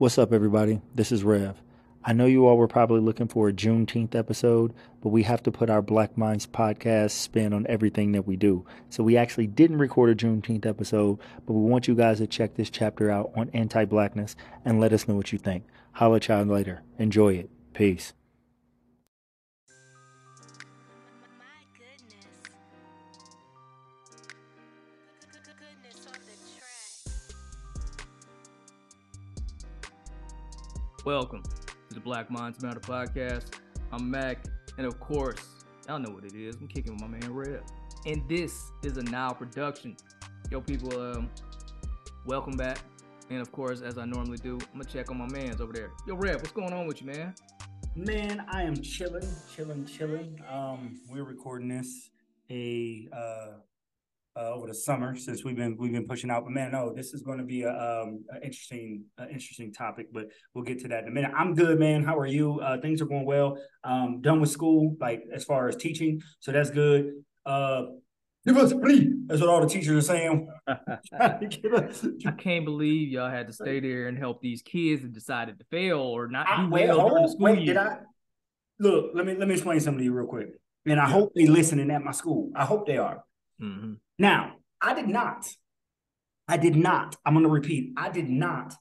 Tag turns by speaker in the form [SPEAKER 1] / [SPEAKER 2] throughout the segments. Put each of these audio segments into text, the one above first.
[SPEAKER 1] What's up, everybody? This is Rev. I know you all were probably looking for a Juneteenth episode, but we have to put our Black Minds podcast spin on everything that we do. So we actually didn't record a Juneteenth episode, but we want you guys to check this chapter out on anti blackness and let us know what you think. Holla y'all later. Enjoy it. Peace.
[SPEAKER 2] Welcome to the Black Minds Matter podcast. I'm Mac, and of course, y'all know what it is. I'm kicking with my man Red, and this is a Now production. Yo, people, um, welcome back. And of course, as I normally do, I'm gonna check on my man's over there. Yo, Red, what's going on with you, man?
[SPEAKER 1] Man, I am chilling, chilling, chilling. Um, we're recording this a uh, uh over the summer since we've been we've been pushing out. But man, no, this is going to be a um a interesting uh, interesting topic. But we'll get to that in a minute. I'm good, man. How are you? Uh, things are going well. Um, done with school, like as far as teaching, so that's good. Uh, give us free. That's what all the teachers are saying.
[SPEAKER 2] I can't believe y'all had to stay there and help these kids that decided to fail or not
[SPEAKER 1] I,
[SPEAKER 2] do
[SPEAKER 1] wait,
[SPEAKER 2] well
[SPEAKER 1] hold
[SPEAKER 2] during the school
[SPEAKER 1] wait,
[SPEAKER 2] year.
[SPEAKER 1] did I? Look, let me let me explain something to you real quick. And I hope they listening at my school. I hope they are.
[SPEAKER 2] Mhm.
[SPEAKER 1] Now, I did not. I did not. I'm going to repeat. I did not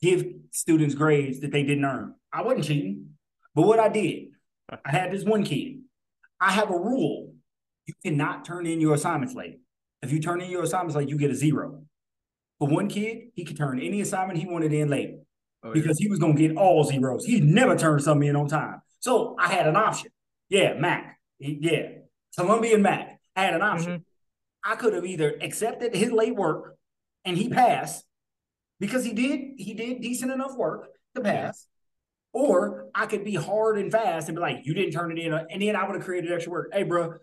[SPEAKER 1] give students grades that they didn't earn. I wasn't cheating. But what I did, I had this one kid. I have a rule. You cannot turn in your assignments late. If you turn in your assignments late, you get a zero. For one kid, he could turn any assignment he wanted in late
[SPEAKER 2] Oh, yeah.
[SPEAKER 1] because he was going to get all zeros. He never turned something in on time. So I had an option. Yeah, Mac. Yeah, Colombian Mac. I had an option.
[SPEAKER 2] Mhm.
[SPEAKER 1] I could have either accepted his late work and he passed because he did he did decent enough work to pass, or I could be hard and fast and be like, "You didn't turn it in," and then I would have created extra work. Hey, bro,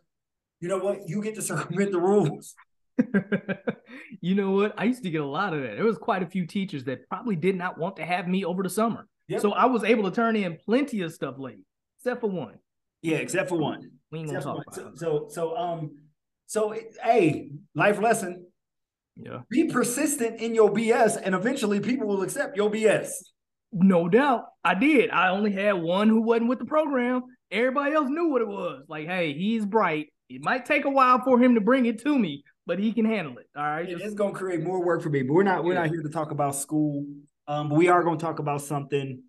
[SPEAKER 1] you know what? You get to circumvent the rules.
[SPEAKER 2] you know what? I used to get a lot of that. There was quite a few teachers that probably did not want to have me over the summer.
[SPEAKER 1] Yep.
[SPEAKER 2] So I was able to turn in plenty of stuff late, except for one.
[SPEAKER 1] Yeah, except for one.
[SPEAKER 2] We ain't gonna
[SPEAKER 1] Except
[SPEAKER 2] talk about
[SPEAKER 1] So, so, so, um, so, it- hey, life lesson:
[SPEAKER 2] Yeah.
[SPEAKER 1] be persistent in your BS, and eventually people will accept your BS.
[SPEAKER 2] No doubt. I did. I only had one who wasn't with the program. Everybody else knew what it was. Like, hey, he's bright. It might take a while for him to bring it to me, but he can handle it. All right.
[SPEAKER 1] It
[SPEAKER 2] Just-
[SPEAKER 1] is going to create more work for me, but we're not we're not here to talk about school. Um, but we are going to talk about something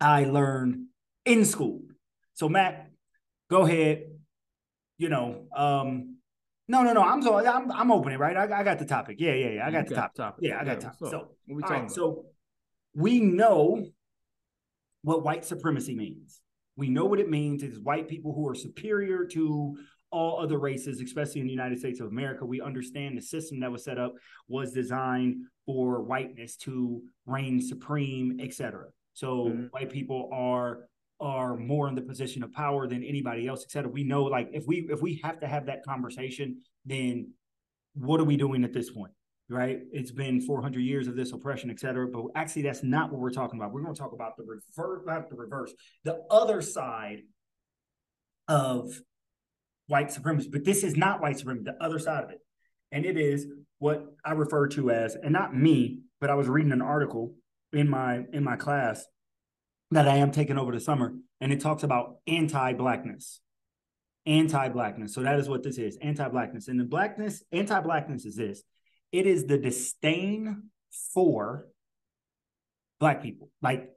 [SPEAKER 1] I learned in school. So Matt, go ahead. You know, um, no, no, no. I'm so I'm I'm opening right. I, I got the topic. Yeah, yeah, yeah. I got
[SPEAKER 2] You
[SPEAKER 1] the topic. Yeah, I got
[SPEAKER 2] what's
[SPEAKER 1] topic. So
[SPEAKER 2] talking
[SPEAKER 1] right,
[SPEAKER 2] about?
[SPEAKER 1] so we know what white supremacy means. We know what it means. It's white people who are superior to all other races, especially in the United States of America. We understand the system that was set up was designed for whiteness to reign supreme, etc. So
[SPEAKER 2] Mhm.
[SPEAKER 1] white people are are more in the position of power than anybody else, etc. We know, like, if we if we have to have that conversation, then what are we doing at this point? right? It's been 400 years of this oppression, et cetera. But actually, that's not what we're talking about. We're going to talk about the reverse, not the reverse, the other side of white supremacy. But this is not white supremacy, the other side of it. And it is what I refer to as, and not me, but I was reading an article in my in my class that I am taking over the summer, and it talks about anti-blackness. Anti-blackness. So that is what this is, anti-blackness. And the blackness, anti-blackness is this. It is the disdain for black people. Like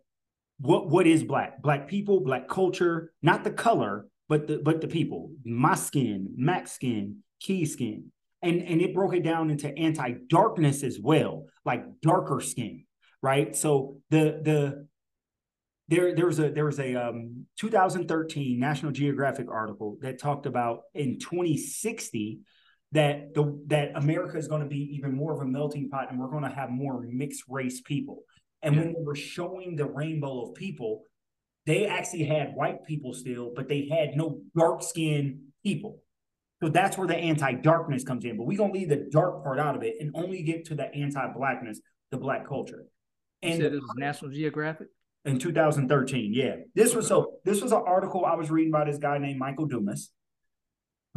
[SPEAKER 1] what what is black? Black people black culture not the color but the but the people. My skin max skin key skin. And and it broke it down into anti-darkness as well like darker skin right? So the the there there was a there was a um 2013 national geographic article that talked about in 2060 that the that America is going to be even more of a melting pot, and we're going to have more mixed race people. And when they were showing the rainbow of people, they actually had white people still, but they had no dark skinned people. So that's where the anti darkness comes in. But we're gonna leave the dark part out of it and only get to the anti blackness, the black culture.
[SPEAKER 2] You
[SPEAKER 1] And
[SPEAKER 2] said this was National Geographic.
[SPEAKER 1] In 2013. Yeah, this was so. This was an article I was reading by this guy named Michael Dumas.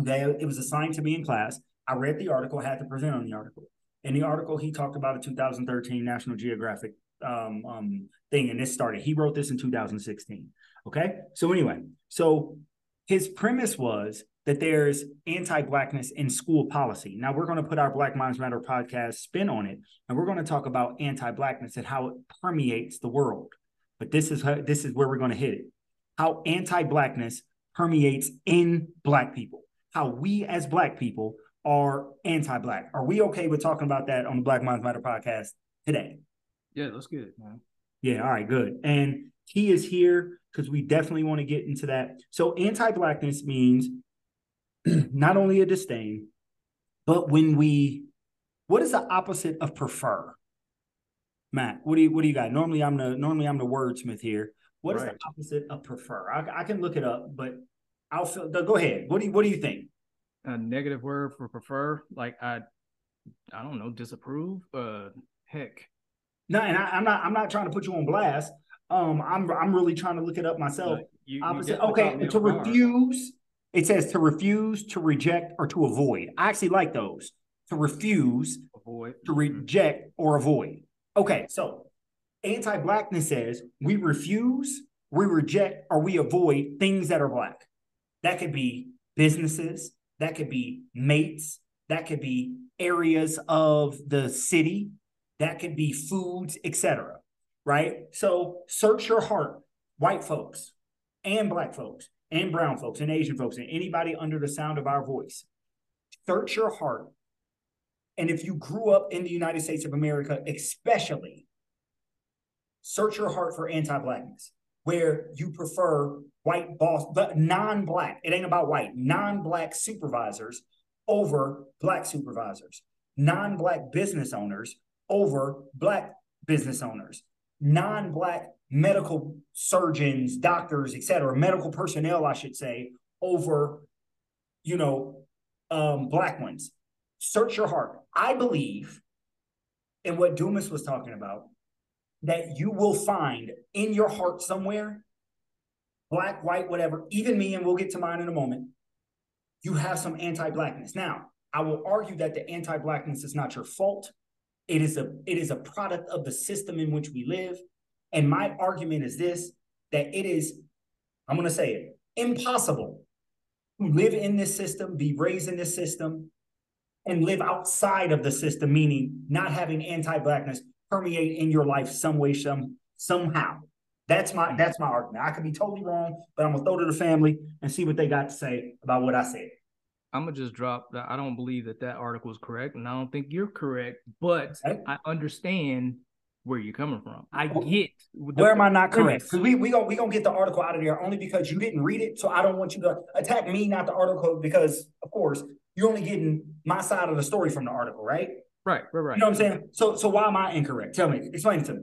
[SPEAKER 1] Okay, it was assigned to me in class. I read the article, had to present on the article. In the article, he talked about a 2013 National Geographic um, um, thing, and this started. He wrote this in 2016. Okay, so anyway, so his premise was that there's anti-blackness in school policy. Now we're going to put our Black Minds Matter podcast spin on it, and we're going to talk about anti-blackness and how it permeates the world. But this is how, this is where we're going to hit it. How anti-blackness permeates in black people. How we as black people are anti-black. Are we okay with talking about that on the Black Minds Matter podcast today?
[SPEAKER 2] Yeah, that's good, man.
[SPEAKER 1] Yeah, all right, good. And he is here because we definitely want to get into that. So anti-blackness means not only a disdain, but when we what is the opposite of prefer? Matt, what do you what do you got? Normally I'm the normally I'm the wordsmith here. What is
[SPEAKER 2] Right.
[SPEAKER 1] the opposite of prefer? I, I can look it up, but I'll feel, go ahead. What do you what do you think?
[SPEAKER 2] A negative word for prefer, like I, I don't know, disapprove. Uh, heck,
[SPEAKER 1] No, and I, I'm not I'm not trying to put you on blast. Um, I'm I'm really trying to look it up myself.
[SPEAKER 2] You- you
[SPEAKER 1] Opposite. Okay, to refuse. It says to refuse, to reject, or to avoid. I actually like those. To refuse,
[SPEAKER 2] Avoid.
[SPEAKER 1] to reject, or avoid. Okay, so anti-blackness says we refuse, we reject, or we avoid things that are black. That could be businesses, that could be mates, that could be areas of the city, that could be foods, etc. Right? So search your heart, white folks and black folks and brown folks and Asian folks and anybody under the sound of our voice. Search your heart. And if you grew up in the United States of America, especially, search your heart for anti-blackness, where you prefer white boss, but non-black. It ain't about white, non-black supervisors over black supervisors, non-black business owners over black business owners, non-black medical surgeons, doctors, et cetera, medical personnel, I should say, over, you know, um, black ones. Search your heart. I believe in what Dumas was talking about, that you will find in your heart somewhere, black, white, whatever, even me, and we'll get to mine in a moment, you have some anti-blackness. Now, I will argue that the anti-blackness is not your fault. It is a it is a product of the system in which we live. And my argument is this that it is, I'm going to say it, impossible to live in this system, be raised in this system, and live outside of the system, meaning not having anti-blackness permeate in your life some way, some somehow. That's my that's my argument. I could be totally wrong, but I'm gonna throw to the family and see what they got to say about what I said.
[SPEAKER 2] I'm gonna just drop that. I don't believe that that article is correct, and I don't think you're correct. But
[SPEAKER 1] Okay.
[SPEAKER 2] I understand where you're coming from. I get
[SPEAKER 1] Where am I not correct? Because we we gonna we gonna get the article out of there only because you didn't read it. So I don't want you to attack me, not the article, because of course you're only getting my side of the story from the article, right?
[SPEAKER 2] Right, right, right.
[SPEAKER 1] You know what I'm saying? So so why am I incorrect? Tell me, explain it to me.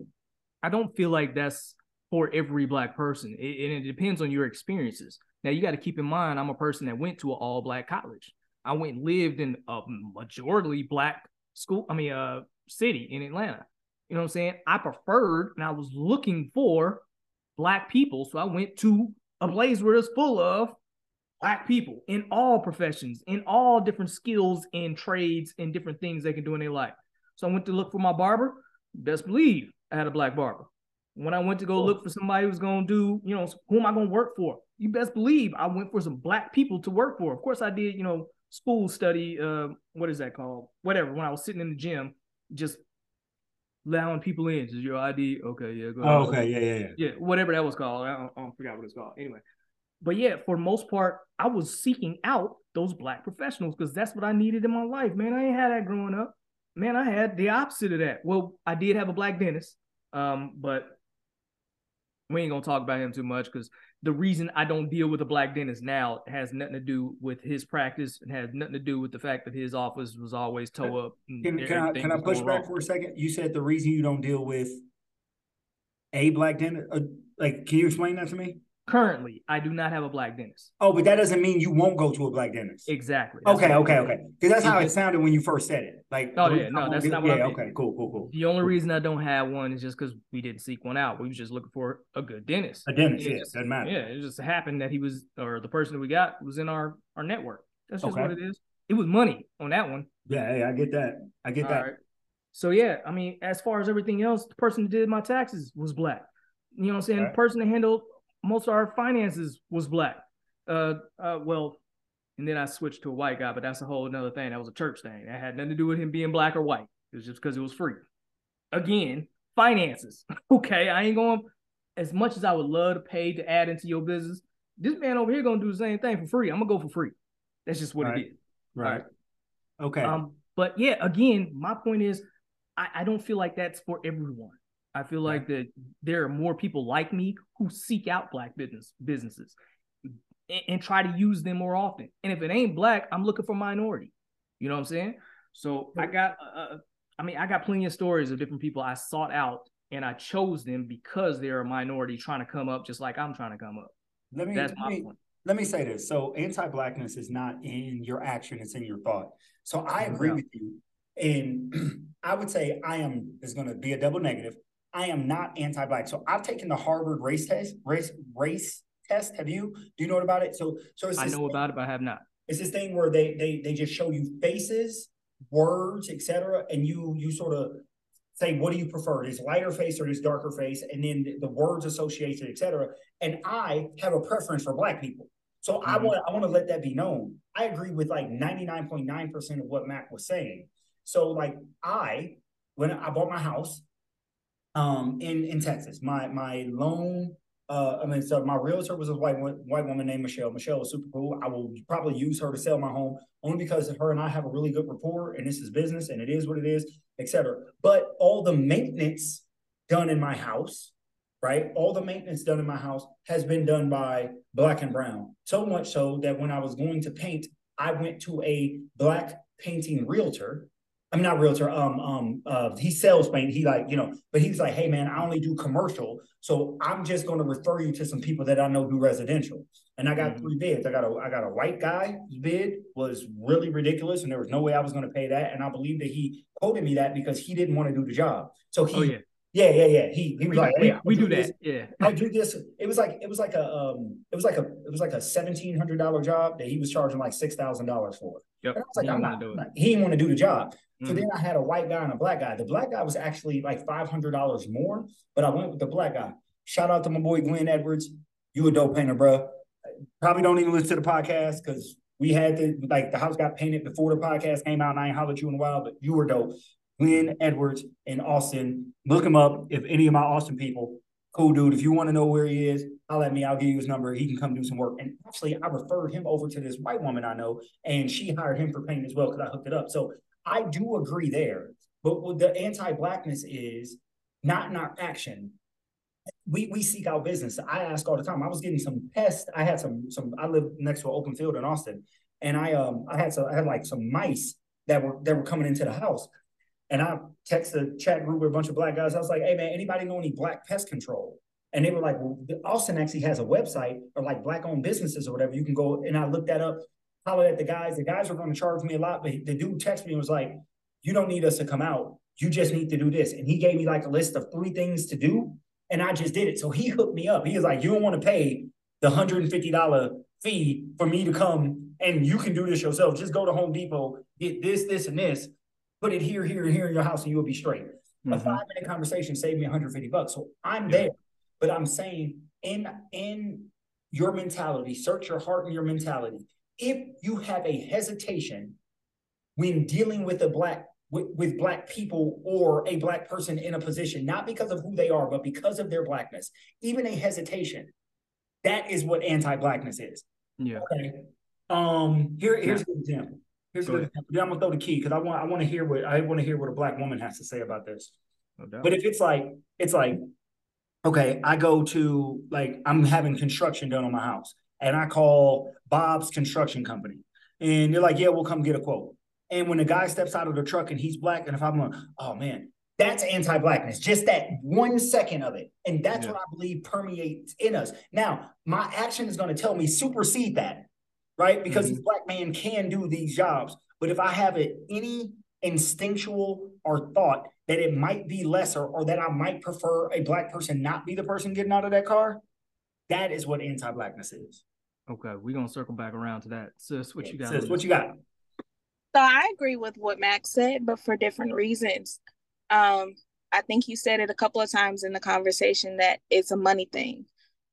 [SPEAKER 2] I don't feel like that's for every black person, it, and it depends on your experiences. Now you got to keep in mind, I'm a person that went to an all black college. I went and lived in a majority black school. I mean, uh, city in Atlanta. You know what I'm saying? I preferred, and I was looking for black people, so I went to a place where it's full of black people in all professions, in all different skills and trades and different things they can do in their life. So I went to look for my barber. Best believe I had a black barber. When I went to go look for somebody who's going to do, you know, who am I going to work for? You best believe I went for some black people to work for. Of course, I did, you know, school study. Uh, what is that called? Whatever. When I was sitting in the gym, just allowing people in. Just your ID. Okay, yeah, go ahead.
[SPEAKER 1] Oh, okay, yeah, yeah, yeah.
[SPEAKER 2] Yeah, whatever that was called. I don't, I don't forgot what it's called. Anyway, but yeah, for the most part, I was seeking out those black professionals because that's what I needed in my life, man. I ain't had that growing up. Man, I had the opposite of that. Well, I did have a black dentist, um, but we ain't gonna talk about him too much because the reason I don't deal with a black dentist now has nothing to do with his practice. It has nothing to do with the fact that his office was always toe up. and
[SPEAKER 1] Can, can I can I push back
[SPEAKER 2] wrong.
[SPEAKER 1] for a second? You said the reason you don't deal with a black dentist, uh, like, can you explain that to me?
[SPEAKER 2] Currently, I do not have a black dentist.
[SPEAKER 1] Oh, but that doesn't mean you won't go to a black dentist.
[SPEAKER 2] Exactly. That's
[SPEAKER 1] Okay, okay, okay. Because that's how it sounded when you first said it. Like,
[SPEAKER 2] Oh, yeah, no, that's not what I
[SPEAKER 1] Yeah,
[SPEAKER 2] meant.
[SPEAKER 1] okay, cool, cool, cool.
[SPEAKER 2] The only
[SPEAKER 1] Cool.
[SPEAKER 2] reason I don't have one is just because we didn't seek one out. We was just looking for a good dentist.
[SPEAKER 1] A dentist, yeah, doesn't matter.
[SPEAKER 2] Yeah, it just happened that he was, or the person that we got was in our our network. That's just
[SPEAKER 1] Okay.
[SPEAKER 2] what it is. It was money on that one.
[SPEAKER 1] Yeah, hey, I get that. I get
[SPEAKER 2] All
[SPEAKER 1] that.
[SPEAKER 2] right. So yeah, I mean, as far as everything else, the person that did my taxes was black. You know what I'm saying?
[SPEAKER 1] Right.
[SPEAKER 2] The person that handled most of our finances was black. Uh, uh, well, and then I switched to a white guy, but that's a whole another thing. That was a church thing. That had nothing to do with him being black or white. It was just because it was free. Again, finances. okay, I ain't going as much as I would love to pay to add into your business. This man over here gonna do the same thing for free. I'm gonna go for free. That's just what
[SPEAKER 1] Right.
[SPEAKER 2] it is.
[SPEAKER 1] Right. Okay.
[SPEAKER 2] Um, but yeah, again, my point is, I, I don't feel like that's for everyone. I feel like that there are more people like me who seek out black business businesses and, and try to use them more often. And if it ain't black, I'm looking for minority. You know what I'm saying? So I got, uh, I mean, I got plenty of stories of different people I sought out and I chose them because they're a minority trying to come up just like I'm trying to come up.
[SPEAKER 1] let me
[SPEAKER 2] That's
[SPEAKER 1] let me,
[SPEAKER 2] point.
[SPEAKER 1] let me say this. So anti-blackness is not in your action, it's in your thought. So I agree
[SPEAKER 2] doubt.
[SPEAKER 1] with you. And I would say I am is gonna be a double negative. I am not anti-black. So I've taken the Harvard race test, race race test. Have you? Do you know about it? So so
[SPEAKER 2] I know about it, but I have not.
[SPEAKER 1] it's this thing where they they they just show you faces, words, etc., and you you sort of say what do you prefer, this lighter face or this darker face, and then the, the words associated, etc. And I have a preference for black people, so I
[SPEAKER 2] Mhm.
[SPEAKER 1] want I want to let that be known. I agree with like ninety nine point nine percent of what Mac was saying. So like I when I bought my house, um in in Texas. My my loan uh I mean so my realtor was a white white woman named Michelle. Michelle was super cool. I will probably use her to sell my home only because her and I have a really good rapport and this is business and it is what it is, etc. But all the maintenance done in my house, right? All the maintenance done in my house has been done by black and brown. So much so that when I was going to paint, I went to a black painting realtor I'm not realtor. Um, um, uh, he sells paint. He like, you know, but he's like, hey man, I only do commercial, so I'm just going to refer you to some people that I know do residential. And I got
[SPEAKER 2] Mhm.
[SPEAKER 1] three bids. I got a, I got a white guy. Bid was really ridiculous, and there was no way I was going to pay that. And I believe that he quoted me that because he didn't want to do the job. So he,
[SPEAKER 2] Oh yeah,
[SPEAKER 1] yeah, yeah, yeah. He he was
[SPEAKER 2] we,
[SPEAKER 1] like,
[SPEAKER 2] we,
[SPEAKER 1] hey,
[SPEAKER 2] we do
[SPEAKER 1] this.
[SPEAKER 2] that. Yeah.
[SPEAKER 1] I'll do this. It was like it was like a um it was like a it was like a seventeen hundred dollar job that he was charging like six thousand dollars for.
[SPEAKER 2] Yep.
[SPEAKER 1] And I was like,
[SPEAKER 2] He
[SPEAKER 1] I'm not,
[SPEAKER 2] wanna do it.
[SPEAKER 1] not- he didn't want to do the job. So
[SPEAKER 2] Mhm.
[SPEAKER 1] then I had a white guy and a black guy. The black guy was actually like five hundred dollars more, but I went with the black guy. Shout out to my boy Glenn Edwards. You a dope painter, bro. Probably don't even listen to the podcast because we had to like the house got painted before the podcast came out. And I ain't hollered you in a while, but you were dope. Glenn Edwards in Austin. Look him up. If any of my Austin people, cool dude. If you want to know where he is, holler at me. I'll give you his number. He can come do some work. And actually, I referred him over to this white woman I know, and she hired him for paint as well because I hooked it up. So I do agree there. But what the anti-blackness is not in our action. We we seek out business. I ask all the time. I was getting some pests. I had some some. I live next to an open field in Austin, and I um I had some I had like some mice that were that were coming into the house. And I text a chat group with a bunch of black guys. I was like, hey man, anybody know any black pest control? And they were like, well, Austin actually has a website or like black owned businesses or whatever. You can go and I looked that up, hollered at the guys. The guys were going to charge me a lot, but the dude texted me and was like, you don't need us to come out. You just need to do this. And he gave me like a list of three things to do. And I just did it. So he hooked me up. He was like, you don't want to pay the $150 fee for me to come and you can do this yourself. Just go to Home Depot, get this, this, and this, put it here, here, and here in your house, and you'll be straight. A
[SPEAKER 2] Mhm.
[SPEAKER 1] five minute conversation saved me 150 bucks. So I'm
[SPEAKER 2] Yeah.
[SPEAKER 1] there. But I'm saying in in your mentality, search your heart and your mentality. If you have a hesitation when dealing with a black with, with black people or a black person in a position, not because of who they are, but because of their blackness, even a hesitation, that is what anti-blackness is.
[SPEAKER 2] Yeah.
[SPEAKER 1] Okay. Um, here, here's a good example. Here's a
[SPEAKER 2] Go
[SPEAKER 1] good
[SPEAKER 2] ahead.
[SPEAKER 1] example. Then I'm gonna throw the key because I want I want to hear what I want to hear what a black woman has to say about this.
[SPEAKER 2] No doubt.
[SPEAKER 1] But if it's like, it's like, okay, I go to like I'm having construction done on my house, and I call Bob's construction company, and they're like, yeah, we'll come get a quote. And when the guy steps out of the truck and he's black, and if I'm like, oh man, that's anti-blackness, just that one second of it, and that's
[SPEAKER 2] Yeah.
[SPEAKER 1] what I believe permeates in us. Now, my action is going to tell me supersede that, right? Because mm-hmm. this black man can do these jobs, but if I have it any instinctual or thought that it might be lesser or that I might prefer a black person not be the person getting out of that car, that is what anti-blackness is.
[SPEAKER 2] Okay, we're gonna circle back around to that. Sis, what you got?
[SPEAKER 1] Sis, what you got?
[SPEAKER 3] So I agree with what Max said, but for different reasons. um, I think you said it a couple of times in the conversation that it's a money thing.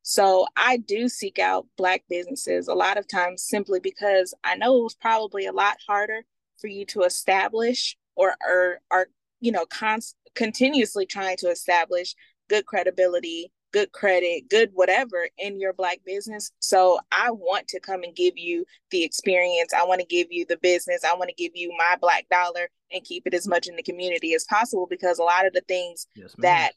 [SPEAKER 3] So I do seek out Black businesses a lot of times simply because I know it was probably a lot harder for you to establish or or are you know con- continuously trying to establish good credibility good credit, good whatever in your black business. So I want to come and give you the experience. I want to give you the business. I want to give you my black dollar and keep it as much in the community as possible because a lot of the things yes, that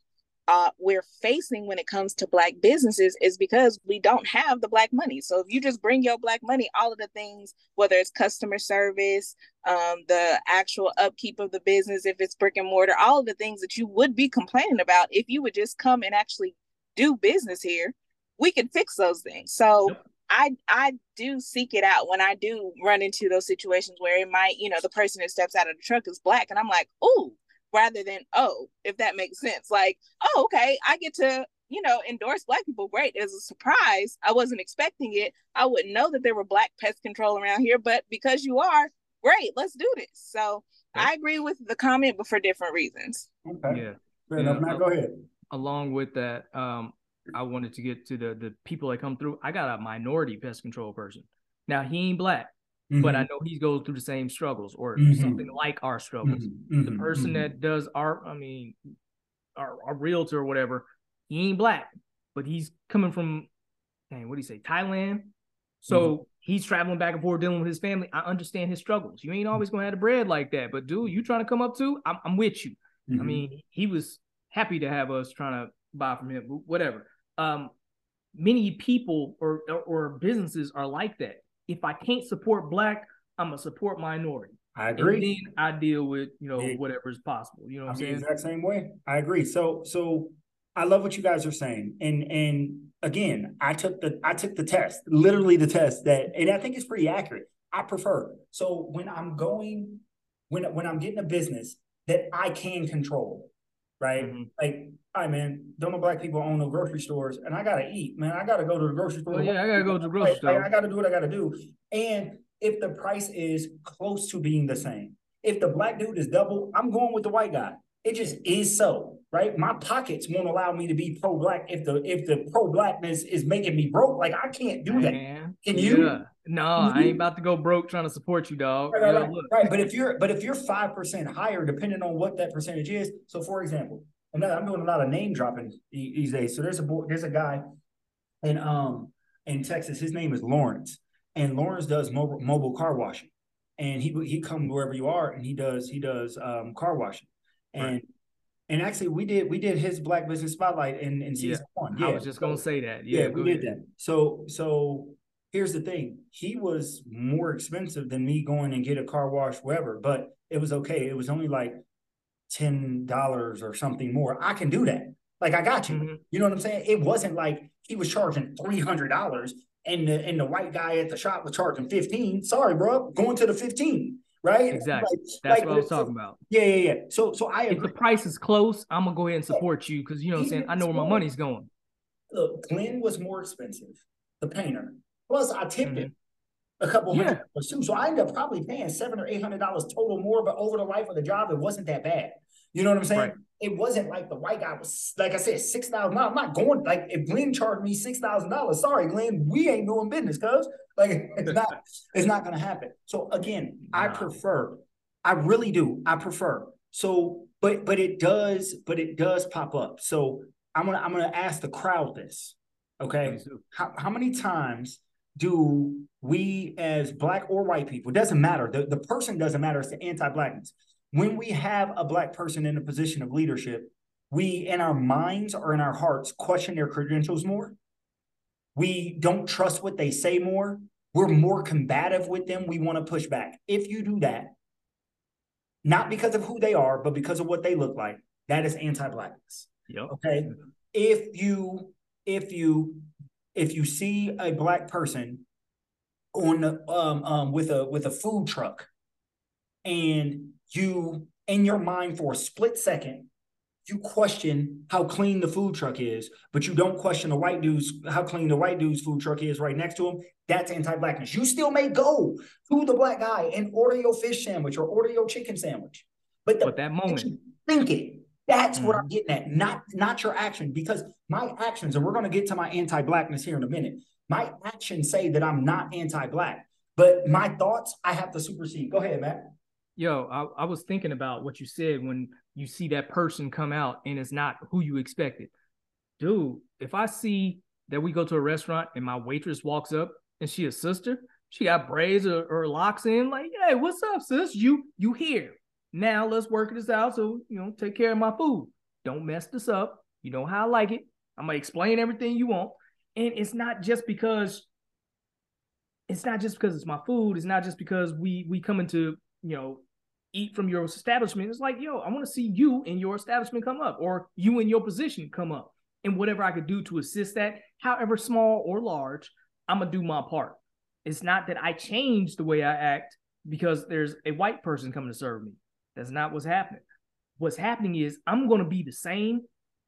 [SPEAKER 3] uh, we're facing when it comes to black businesses is because we don't have the black money. So if you just bring your black money, all of the things, whether it's customer service, um, the actual upkeep of the business, if it's brick and mortar, all of the things that you would be complaining about, if you would just come and actually do business here, we can fix those things. So yep. I I do seek it out when I do run into those situations where it might, you know, the person that steps out of the truck is black and I'm like, oh, rather than oh, if that makes sense. Like, oh, okay, I get to, you know, endorse black people. Great. As a surprise. I wasn't expecting it. I wouldn't know that there were black pest control around here, but because you are, great, let's do this. So I agree with the comment, but for different reasons.
[SPEAKER 1] Okay. Yeah. Fair yeah. enough. Now go ahead
[SPEAKER 2] along with that, um, I wanted to get to the the people that come through. I got a minority pest control person. Now he ain't black, mm-hmm. but I know he goes through the same struggles or mm-hmm. something like our struggles. Mm-hmm. The mm-hmm. person mm-hmm. that does our, I mean, our, our realtor or whatever, he ain't black, but he's coming from, dang, what do you say, Thailand? So mm-hmm. he's traveling back and forth dealing with his family. I understand his struggles. You ain't always gonna have the bread like that, but dude, you trying to come up too? I'm, I'm with you. I mean, he was happy to have us trying to buy from him, whatever. Um, many people or, or, or businesses are like that. If I can't support black, I'm gonna support minority.
[SPEAKER 1] I agree.
[SPEAKER 2] And then I deal with you know yeah. whatever is possible. You know what I'm, saying?
[SPEAKER 1] Exact same way. I agree. So so I love what you guys are saying, and and again, I took the I took the test, literally the test that, and I think it's pretty accurate. I prefer. So when I'm going, when when I'm getting a business that I can control, right? Mm-hmm. Like, right, man, don't know black people own no grocery stores, and I gotta eat, man. I gotta go to the grocery store.
[SPEAKER 2] Well, yeah, I gotta go to the grocery store.
[SPEAKER 1] I, I gotta do what I gotta do. And if the price is close to being the same, if the black dude is double, I'm going with the white guy. It just is so, right? My pockets won't allow me to be pro black if the if the pro blackness is making me broke. Like I can't do that. Man. Can you? Yeah.
[SPEAKER 2] No, I ain't about to go broke trying to support you, dog.
[SPEAKER 1] Right, right, right. right. But if you're but if you're five percent higher, depending on what that percentage is. So for example, I'm, I'm doing a lot of name dropping these days. So there's a boy, there's a guy in um in Texas. His name is Lawrence, and Lawrence does mobile mobile car washing, and he he comes wherever you are, and he does he does um car washing, and. And actually, we did we did his Black Business Spotlight in, in season
[SPEAKER 2] yeah.
[SPEAKER 1] one.
[SPEAKER 2] Yeah, I was just gonna say that. Yeah, yeah
[SPEAKER 1] we did that. So so here's the thing: he was more expensive than me going and get a car wash, wherever. But it was okay. It was only like ten dollars or something more, I can do that. Like I got you. Mm-hmm. You know what I'm saying? It wasn't like he was charging three hundred dollars and the and the white guy at the shop was charging fifteen. Sorry, bro, going to the fifteen. Right?
[SPEAKER 2] Exactly. Like, That's like, what I was talking about.
[SPEAKER 1] Yeah, yeah, yeah. So, so I
[SPEAKER 2] agree. if the price is close, I'm gonna go ahead and support yeah. you because you know what I'm saying. I know where my money's going.
[SPEAKER 1] Look, Glenn was more expensive, the painter. Plus, I tipped him a couple hundred dollars too. So I ended up probably paying seven or eight hundred dollars total more, but over the life of the job, it wasn't that bad. You know what I'm saying? Right. It wasn't like the white guy was like I said, six thousand. I'm not going like if Glenn charged me six thousand dollars. Sorry, Glenn, we ain't doing business, cuz like it's not it's not gonna happen. So again, nah. I prefer, I really do. I prefer. So, but but it does, but it does pop up. So I'm gonna I'm gonna ask the crowd this. Okay. How how many times do we as black or white people, it doesn't matter. The, the person doesn't matter, it's the anti-blackness when we have a black person in a position of leadership, we in our minds or in our hearts question their credentials more. We don't trust what they say more. We're more combative with them. We want to push back. If you do that, not because of who they are, but because of what they look like, that is anti-blackness.
[SPEAKER 2] Yep.
[SPEAKER 1] Okay. If you if you if you see a black person on the, um um with a with a food truck and you in your mind for a split second you question how clean the food truck is, but you don't question the white dude's how clean the white dude's food truck is right next to him. That's anti-blackness. You still may go to the black guy and order your fish sandwich or order your chicken sandwich. But,
[SPEAKER 2] the, but that moment,
[SPEAKER 1] think it. That's what I'm
[SPEAKER 2] Mhm.
[SPEAKER 1] getting at, not not your action. Because my actions, and we're going to get to my anti-blackness here in a minute. My actions say that I'm not anti-black, but my thoughts I have to supersede. Go ahead, Matt.
[SPEAKER 2] Yo, I, I was thinking about what you said when you see that person come out and it's not who you expected. Dude, if I see that we go to a restaurant and my waitress walks up and she a sister, she got braids or, or locks in, like, hey, what's up, sis? You you here. Now let's work this out. So, you know, take care of my food. Don't mess this up. You know how I like it. I'm gonna explain everything you want. And it's not just because it's not just because it's my food. It's not just because we we come into you know eat from your establishment. It's like yo, I want to see you in your establishment come up, or you in your position come up, and whatever I could do to assist that, however small or large, I'm gonna do my part. It's not that I change the way I act because there's a white person coming to serve me. That's not what's happening. What's happening is I'm gonna be the same.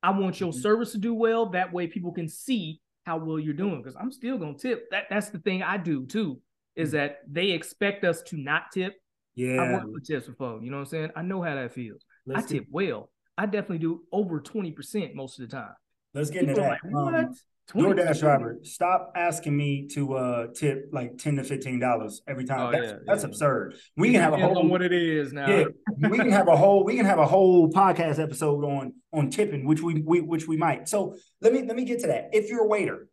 [SPEAKER 2] I want your
[SPEAKER 1] Mhm.
[SPEAKER 2] service to do well. That way people can see how well you're doing because I'm still gonna tip. That that's the thing I do too, is that they expect us to not tip.
[SPEAKER 1] Yeah.
[SPEAKER 2] I worked with tips before, you know what I'm saying? I know how that feels. I
[SPEAKER 1] let's
[SPEAKER 2] tip
[SPEAKER 1] get,
[SPEAKER 2] well. I definitely do over 20% most of the time.
[SPEAKER 1] let's get into that.
[SPEAKER 2] like,
[SPEAKER 1] Um,
[SPEAKER 2] what?
[SPEAKER 1] DoorDash
[SPEAKER 2] 20%?
[SPEAKER 1] driver, stop asking me to uh tip like ten to fifteen dollars every time.
[SPEAKER 2] Oh,
[SPEAKER 1] that's
[SPEAKER 2] yeah,
[SPEAKER 1] that's
[SPEAKER 2] yeah.
[SPEAKER 1] absurd. We can have a whole
[SPEAKER 2] on what it is now.
[SPEAKER 1] yeah, we can have a whole we can have a whole podcast episode on on tipping, which we, we which we might. So let me let me get to that. If you're a waiter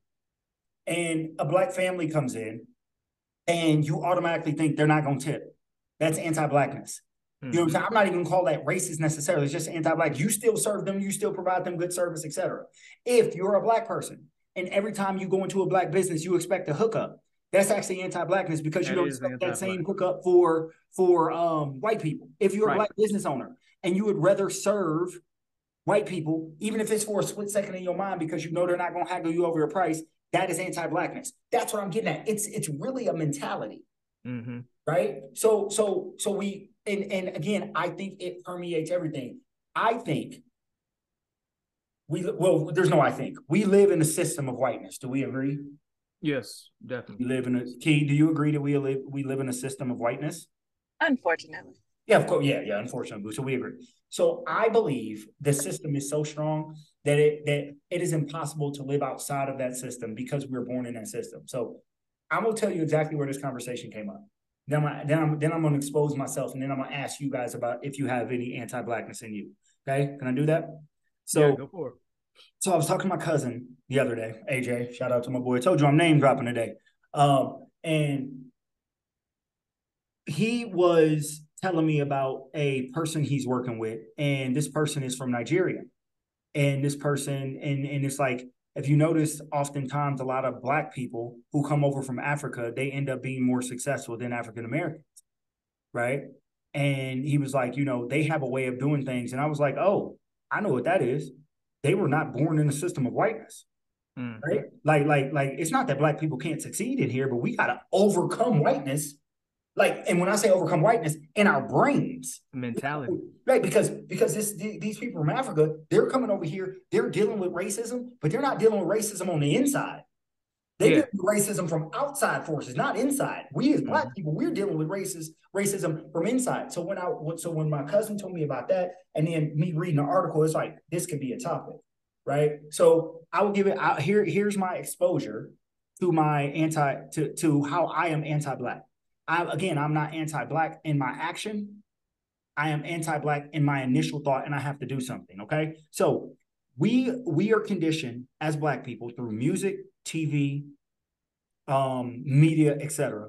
[SPEAKER 1] and a black family comes in and you automatically think they're not gonna tip, that's anti-blackness. You know what I'm
[SPEAKER 2] Mhm.
[SPEAKER 1] saying? I'm not even gonna call that racist necessarily. It's just anti-black. You still serve them, you still provide them good service, etc. If you're a black person and every time you go into a black business, you expect a hookup, that's actually anti-blackness because you
[SPEAKER 2] That
[SPEAKER 1] don't expect that same hookup for for um white people. If you're a
[SPEAKER 2] Right.
[SPEAKER 1] black business owner and you would rather serve white people, even if it's for a split second in your mind because you know they're not gonna haggle you over your price, that is anti-blackness. That's what I'm getting at. It's it's really a mentality
[SPEAKER 2] Mhm.
[SPEAKER 1] right? So so so we and and again, I think it permeates everything. I think we well, there's no I think. We live in a system of whiteness. Do we agree?
[SPEAKER 2] Yes, definitely.
[SPEAKER 1] We live in a key. Do you agree that we live we live in a system of whiteness?
[SPEAKER 3] Unfortunately.
[SPEAKER 1] Yeah, of course. Yeah, yeah. Unfortunately, so we agree. So I believe the system is so strong that it that it is impossible to live outside of that system because we were born in that system. So I'm gonna tell you exactly where this conversation came up. Then I'm then I'm then I'm gonna expose myself, and then I'm gonna ask you guys about if you have any anti-blackness in you. Okay, can I do that? So
[SPEAKER 2] yeah, go for it.
[SPEAKER 1] so I was talking to my cousin the other day, AJ. Shout out to my boy. I told you I'm name dropping today. Um, and he was telling me about a person he's working with, and this person is from Nigeria. And this person, and and it's like if you notice, oftentimes a lot of black people who come over from Africa, they end up being more successful than African Americans, right? And he was like, you know, they have a way of doing things, and I was like, oh, I know what that is. They were not born in a system of whiteness
[SPEAKER 2] Mm.
[SPEAKER 1] right? Like, like, like, it's not that black people can't succeed in here, but we gotta overcome whiteness. Like, and when I say overcome whiteness, in our brains,
[SPEAKER 2] Mentality.
[SPEAKER 1] right? Because because this the- these people from Africa, they're coming over here, they're dealing with racism, but they're not dealing with racism on the inside. They
[SPEAKER 2] Yeah.
[SPEAKER 1] deal with racism from outside forces, not inside. We as black
[SPEAKER 2] Mhm.
[SPEAKER 1] people, we're dealing with racist racism from inside. So when I so when my cousin told me about that, and then me reading the article, it's like this could be a topic, right? So I will give it out here. Here's my exposure to my anti to to how I am anti-black. I again, I'm not anti-black in my action. I am anti-black in my initial thought, and I have to do something. Okay, so we we are conditioned as black people through music, TV, um, media, etc.,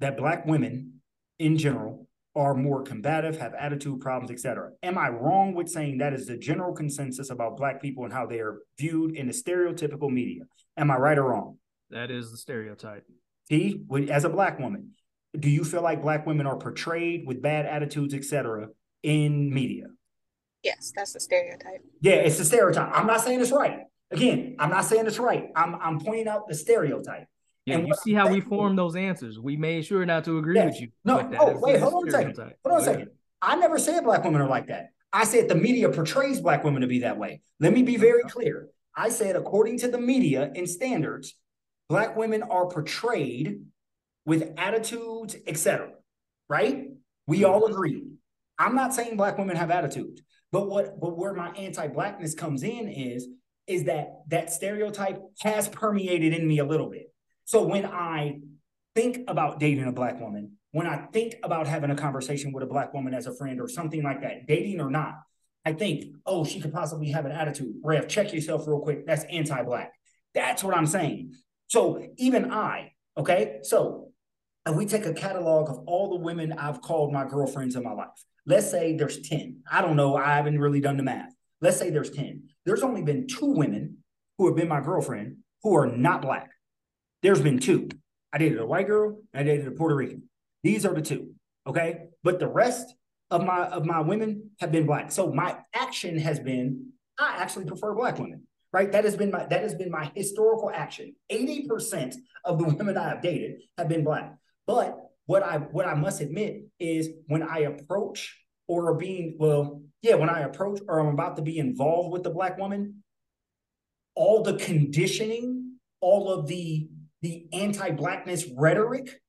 [SPEAKER 1] that black women in general are more combative, have attitude problems, etc. Am I wrong with saying that is the general consensus about black people and how they are viewed in the stereotypical media? Am I right or wrong?
[SPEAKER 2] That is the stereotype.
[SPEAKER 1] T, with- as a black woman, do you feel like black women are portrayed with bad attitudes, etc., in media?
[SPEAKER 3] Yes, that's a stereotype.
[SPEAKER 1] Yeah, it's a stereotype. I'm not saying it's right. Again, I'm not saying it's right. I'm I'm pointing out the stereotype.
[SPEAKER 2] Yeah,
[SPEAKER 1] And
[SPEAKER 2] you see
[SPEAKER 1] I'm
[SPEAKER 2] how we form those answers. We made sure not to agree
[SPEAKER 1] Yeah.
[SPEAKER 2] with you.
[SPEAKER 1] No, no, wait, hold on a second. Hold on a second. I never said black women are like that. I said the media portrays black women to be that way. Let me be very clear. I said, according to the media and standards, black women are portrayed with attitudes, etc. Right? We all agree. I'm not saying black women have attitudes. But what but where my anti-blackness comes in is is that that stereotype has permeated in me a little bit. So when I think about dating a black woman, when I think about having a conversation with a black woman as a friend or something like that, dating or not, I think, oh, she could possibly have an attitude. Rev, check yourself real quick. That's anti-black. That's what I'm saying. So even I, okay, so if we take a catalog of all the women I've called my girlfriends in my life, let's say there's 10. I don't know. I haven't really done the math. Let's say there's 10. There's only been two women who have been my girlfriend who are not black. There's been two. I dated a white girl and I dated a Puerto Rican. These are the two. Okay. But the rest of my of my women have been black. So my action has been I actually prefer black women. Right. That has been my that has been my historical action. 80% of the women I have dated have been black. But what I what I must admit is when I approach or being well, yeah, when I approach or I'm about to be involved with the black woman, all the conditioning, all of the the anti-blackness rhetoric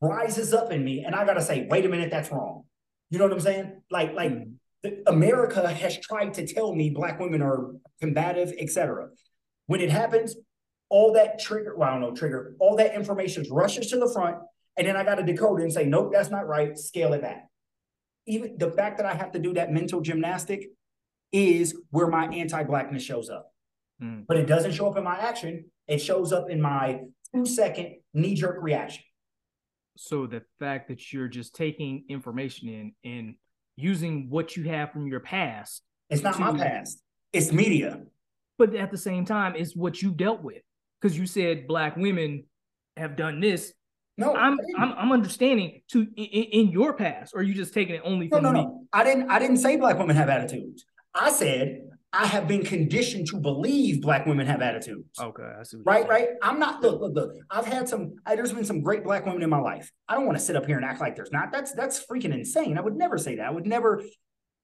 [SPEAKER 1] rises up in me, and I gotta say, wait a minute, that's wrong. You know what I'm saying? Like, like mm-hmm. the, America has tried to tell me black women are combative, etc. When it happens, all that trigger, well, I don't know, trigger, all that information rushes to the front, and then I got to decode it and say, nope, that's not right. Scale it back. Even the fact that I have to do that mental gymnastic is where my anti-blackness shows up.
[SPEAKER 2] Mm.
[SPEAKER 1] But it doesn't show up in my action. It shows up in my two second knee jerk reaction.
[SPEAKER 2] So the fact that you're just taking information in and using what you have from your past,
[SPEAKER 1] It's not my past. It's media.
[SPEAKER 2] but at the same time, it's what you dealt with. Because you said black women have done this.
[SPEAKER 1] No,
[SPEAKER 2] I'm. I'm I'm understanding to in, in your past, or you just taking it only
[SPEAKER 1] no,
[SPEAKER 2] from
[SPEAKER 1] no,
[SPEAKER 2] me?
[SPEAKER 1] no. I didn't. I didn't say black women have attitudes. I said I have been conditioned to believe black women have attitudes.
[SPEAKER 2] Okay, I see.
[SPEAKER 1] Right, right. I'm not. Look, look, look. I've had some. I, there's been some great black women in my life. I don't want to sit up here and act like there's not. That's that's freaking insane. I would never say that. I would never.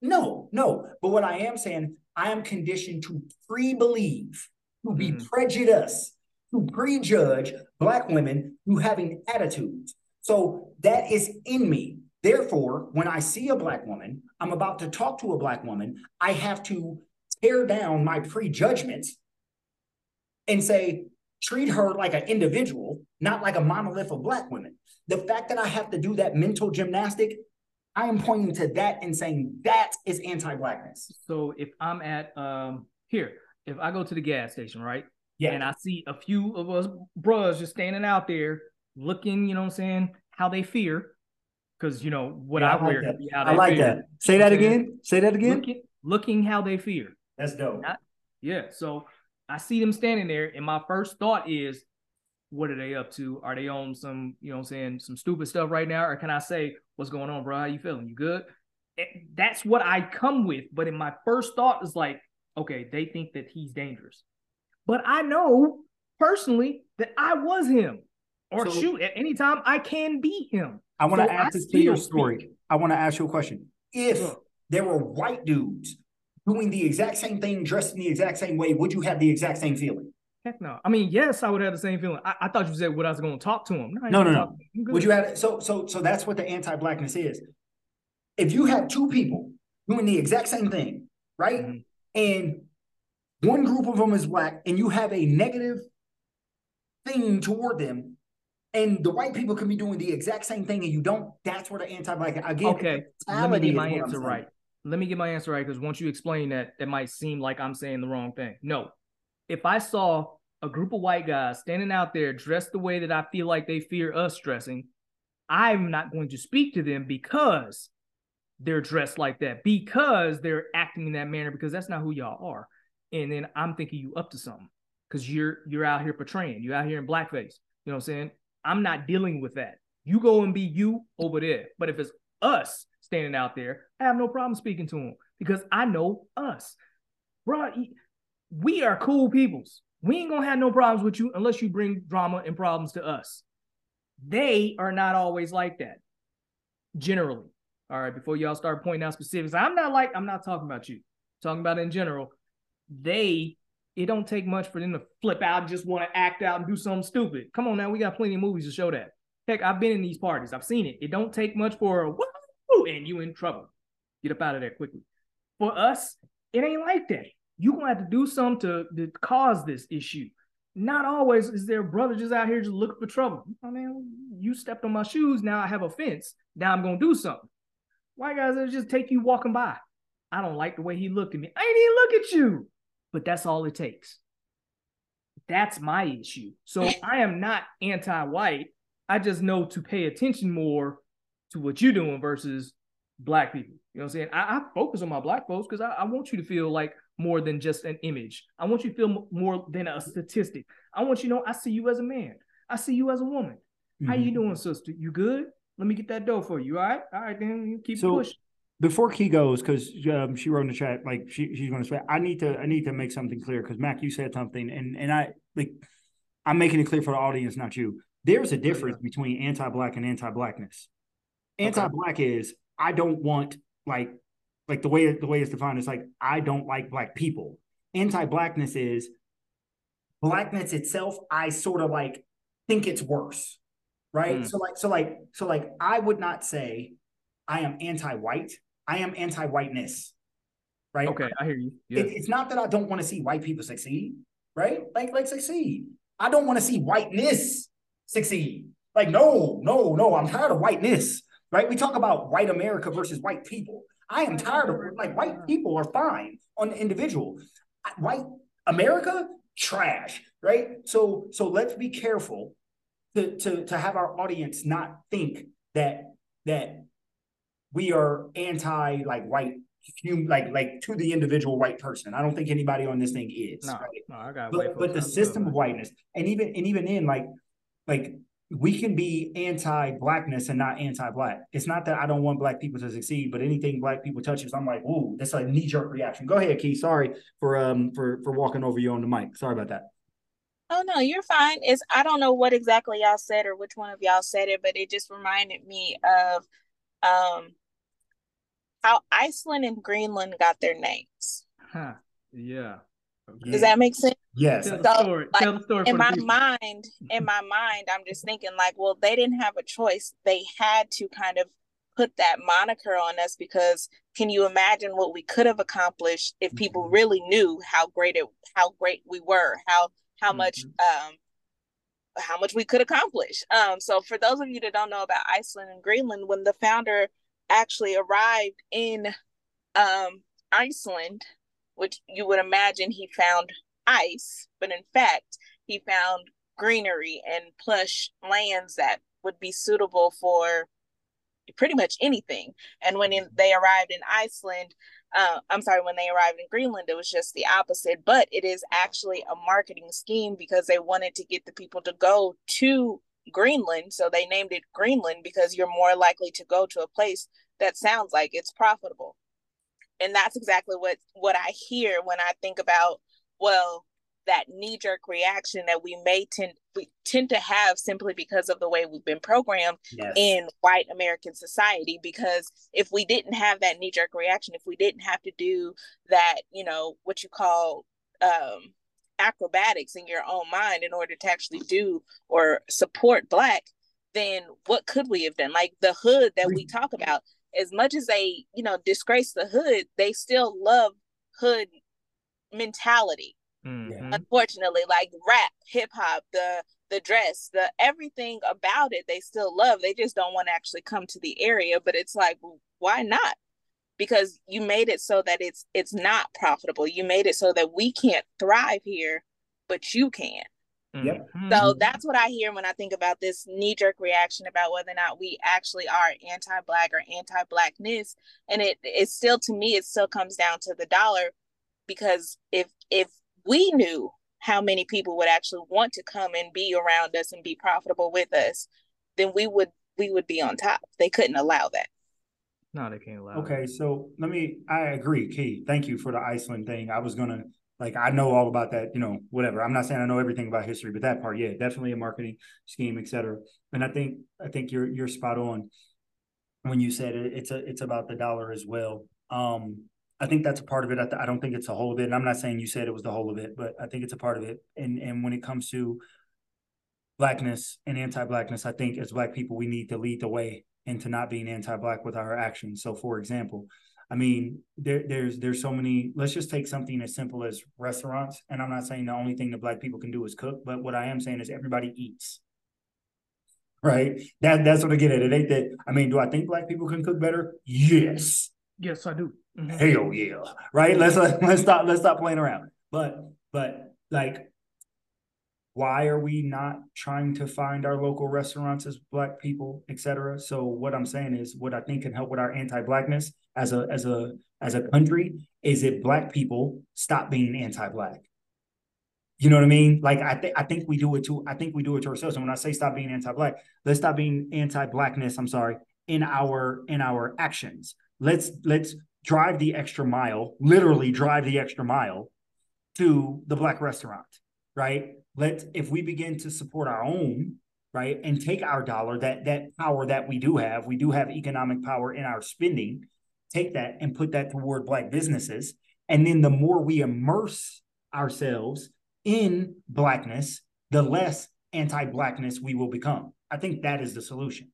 [SPEAKER 1] No, no. But what I am saying, I am conditioned to pre-believe, to be
[SPEAKER 2] Mhm.
[SPEAKER 1] prejudiced, to prejudge black women who having attitudes. So that is in me. Therefore, when I see a black woman, I'm about to talk to a black woman, I have to tear down my prejudgments and say, treat her like an individual, not like a monolith of black women. The fact that I have to do that mental gymnastic, I am pointing to that and saying that is anti-blackness.
[SPEAKER 2] So if I'm at um here, if I go to the gas station, right?
[SPEAKER 1] Yeah.
[SPEAKER 2] And I see a few of us bros just standing out there looking, you know what I'm saying, how they fear. Cause you know what
[SPEAKER 1] Yeah,
[SPEAKER 2] I,
[SPEAKER 1] I like
[SPEAKER 2] wear.
[SPEAKER 1] that. I like
[SPEAKER 2] fear.
[SPEAKER 1] that. Say that again. Say that again.
[SPEAKER 2] Looking, looking how they fear.
[SPEAKER 1] That's dope.
[SPEAKER 2] Not- Yeah. So I see them standing there, and my first thought is, what are they up to? Are they on some, you know what I'm saying, some stupid stuff right now? Or can I say, what's going on, bro? How you feeling? You good? That's what I come with. But in my first thought is like, okay, they think that he's dangerous. But I know personally that I was him. Or
[SPEAKER 1] So-
[SPEAKER 2] shoot, at any time I can be him.
[SPEAKER 1] I want to
[SPEAKER 2] So
[SPEAKER 1] add
[SPEAKER 2] I
[SPEAKER 1] this to your story.
[SPEAKER 2] speak.
[SPEAKER 1] I want to ask you a question. If
[SPEAKER 2] Sure.
[SPEAKER 1] there were white dudes doing the exact same thing, dressed in the exact same way, would you have the exact same feeling?
[SPEAKER 2] Heck no. I mean, yes, I would have the same feeling. I, I thought you said what I was going to talk to him. I
[SPEAKER 1] No, no, no.
[SPEAKER 2] to him. I'm good.
[SPEAKER 1] Would you have so so so that's what the anti-blackness is. If you have two people doing the exact same thing, right?
[SPEAKER 2] Mhm.
[SPEAKER 1] And one group of them is black, and you have a negative thing toward them, and the white people can be doing the exact same thing, and you don't. That's where the anti-black again.
[SPEAKER 2] Okay, let me get my answer right. Let me get my answer right because once you explain that, that might seem like I'm saying the wrong thing. No, if I saw a group of white guys standing out there dressed the way that I feel like they fear us dressing, I'm not going to speak to them because they're dressed like that, because they're acting in that manner, because that's not who y'all are. And then I'm thinking you up to something because you're you're out here portraying, you're out here in blackface. You know what I'm saying? I'm not dealing with that. You go and be you over there. But if it's us standing out there, I have no problem speaking to them because I know us. Bro, we are cool peoples. We ain't gonna have no problems with you unless you bring drama and problems to us. They are not always like that. Generally. All right, before y'all start pointing out specifics, I'm not like, I'm not talking about you. talking about in general. They, it don't take much for them to flip out just want to act out and do something stupid. Come on now, we got plenty of movies to show that. Heck, I've been in these parties. I've seen it. It don't take much for a woo, and you in trouble. Get up out of there quickly. For us, it ain't like that. You gonna have to do something to, to cause this issue. Not always is there a brother just out here just looking for trouble. I mean, you stepped on my shoes. Now I have a fence. Now I'm gonna do something. White guys that just take you walking by. I don't like the way he looked at me. I ain't even look at you. But that's all it takes. That's my issue. So I am not anti-white. I just know to pay attention more to what you're doing versus black people. You know what I'm saying? I, I focus on my black folks because I, I, want you to feel like more than just an image. I want you to feel m- more than a statistic. I want you to know I see you as a man. I see you as a woman. Mm-hmm. How you doing, sister? You good? Let me get that dough for you. All right, all right. Then you keep so, pushing.
[SPEAKER 1] Before Key goes, because um, she wrote in the chat, like she, she's going to say, I need to, I need to make something clear because Mac, you said something, and and I like, I'm making it clear for the audience, not you. There's a difference between anti-black and anti-blackness. Anti-black okay. is I don't want like like the way the way it's defined is like I don't like black people. Anti-blackness is blackness itself. I sort of like think it's worse, right? Mm. So like so like so like I would not say I am anti-white. I am anti-whiteness, right?
[SPEAKER 2] Okay, I hear you. Yeah.
[SPEAKER 1] It, it's not that I don't want to see white people succeed, right? Like like succeed. I don't want to see whiteness succeed. Like no, no, no. I'm tired of whiteness right? We talk about white America versus white people. I am tired of like white people are fine on the individual. White America, trash, right? So so let's be careful to to to have our audience not think that that we are anti like white like like to the individual white person. I don't think anybody on this thing is.
[SPEAKER 2] No, right? no I got
[SPEAKER 1] but, but the system of whiteness, and even and even in like like we can be anti-blackness and not anti-black. It's not that I don't want black people to succeed, but anything black people touches, I'm like, ooh, that's a knee-jerk reaction. Go ahead, Key. Sorry for um for for walking over you on the mic. Sorry about that.
[SPEAKER 3] Oh no, you're fine. It's I don't know what exactly y'all said or which one of y'all said it, but it just reminded me of um how Iceland and Greenland got their names.
[SPEAKER 2] Huh. Yeah.
[SPEAKER 3] Does that make sense?
[SPEAKER 1] Yes.
[SPEAKER 2] Tell the so, story. Like, Tell the story
[SPEAKER 3] in my mind, in my mind, I'm just thinking like, well, they didn't have a choice. They had to kind of put that moniker on us because can you imagine what we could have accomplished if people mm-hmm. really knew how great it how great we were, how how mm-hmm. much um how much we could accomplish. Um so for those of you that don't know about Iceland and Greenland, when the founder actually arrived in um Iceland, which you would imagine he found ice, but in fact, he found greenery and plush lands that would be suitable for pretty much anything. And when in, they arrived in Iceland, uh, I'm sorry, when they arrived in Greenland, it was just the opposite. But it is actually a marketing scheme because they wanted to get the people to go to Greenland. So they named it Greenland because you're more likely to go to a place that sounds like it's profitable. And that's exactly what what I hear when I think about well that knee jerk reaction that we may tend we tend to have simply because of the way we've been programmed yes. in white American society. Because if we didn't have that knee jerk reaction, if we didn't have to do that, you know, what you call um, acrobatics in your own mind in order to actually do or support black, then what could we have done? Like the hood that we talk about, as much as they, you know, disgrace the hood, they still love hood mentality. Mm-hmm. Unfortunately, like rap, hip hop, the the dress, the everything about it, they still love. They just don't want to actually come to the area. But it's like, why not? Because you made it so that it's it's not profitable. You made it so that we can't thrive here, but you can.
[SPEAKER 1] Yep.
[SPEAKER 3] Mm-hmm. So that's what I hear when I think about this knee jerk reaction about whether or not we actually are anti black or anti blackness. And it it still to me it still comes down to the dollar because if if we knew how many people would actually want to come and be around us and be profitable with us, then we would we would be on top. They couldn't allow that.
[SPEAKER 2] No, they can't allow.
[SPEAKER 1] Okay, that. so let me. I agree, Key. Thank you for the Iceland thing. I was gonna like I know all about that. You know, whatever. I'm not saying I know everything about history, but that part, yeah, definitely a marketing scheme, etc. And I think I think you're you're spot on when you said it, it's a it's about the dollar as well. Um, I think that's a part of it. I, I don't think it's a whole of it. And I'm not saying you said it was the whole of it, but I think it's a part of it. And and when it comes to blackness and anti-blackness, I think as black people we need to lead the way into not being anti-black with our actions. So, for example, I mean, there, there's there's so many. Let's just take something as simple as restaurants. And I'm not saying the only thing that black people can do is cook, but what I am saying is everybody eats. Right. That that's what I get at. It ain't that. I mean, do I think black people can cook better? Yes.
[SPEAKER 2] Yes, I do.
[SPEAKER 1] Hell yeah. Right. Let's let's stop let's stop playing around. But but like why are we not trying to find our local restaurants as black people, et cetera? So what I'm saying is what I think can help with our anti-blackness as a as a as a country is if black people stop being anti-black. You know what I mean? Like I think I think we do it to I think we do it to ourselves. And when I say stop being anti-black, let's stop being anti-blackness. I'm sorry in our in our actions. Let's let's drive the extra mile, literally drive the extra mile to the black restaurant, right? Let's if we begin to support our own, right, and take our dollar that that power that we do have, we do have economic power in our spending. Take that and put that toward black businesses, and then the more we immerse ourselves in blackness, the less anti-blackness we will become. I think that is the solution,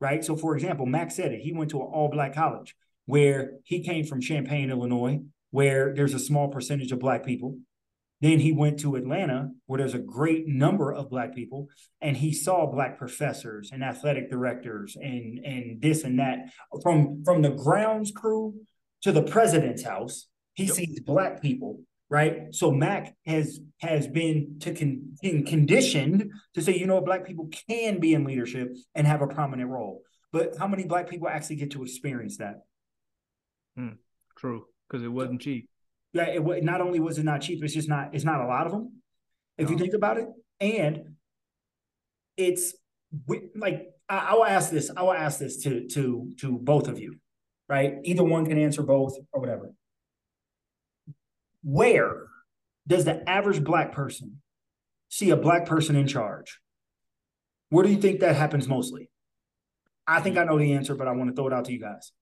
[SPEAKER 1] right? So, for example, Max said it. He went to an all-black college where he came from Champaign, Illinois, where there's a small percentage of black people. Then he went to Atlanta, where there's a great number of black people, and he saw black professors and athletic directors and and this and that. From from the grounds crew to the president's house, he
[SPEAKER 2] Yep.
[SPEAKER 1] sees black people, right? So Mac has has been to con, been conditioned to say, you know, black people can be in leadership and have a prominent role. But how many black people actually get to experience that? Hmm.
[SPEAKER 2] True, because it wasn't cheap.
[SPEAKER 1] Yeah, it not only was it not cheap, it's just not it's not a lot of them. If you think about it, and it's like I, I will ask this. I will ask this to to to both of you, right? Either one can answer both or whatever. Where does the average black person see a black person in charge? Where do you think that happens mostly? I think hmm. I know the answer, but I want to throw it out to you guys.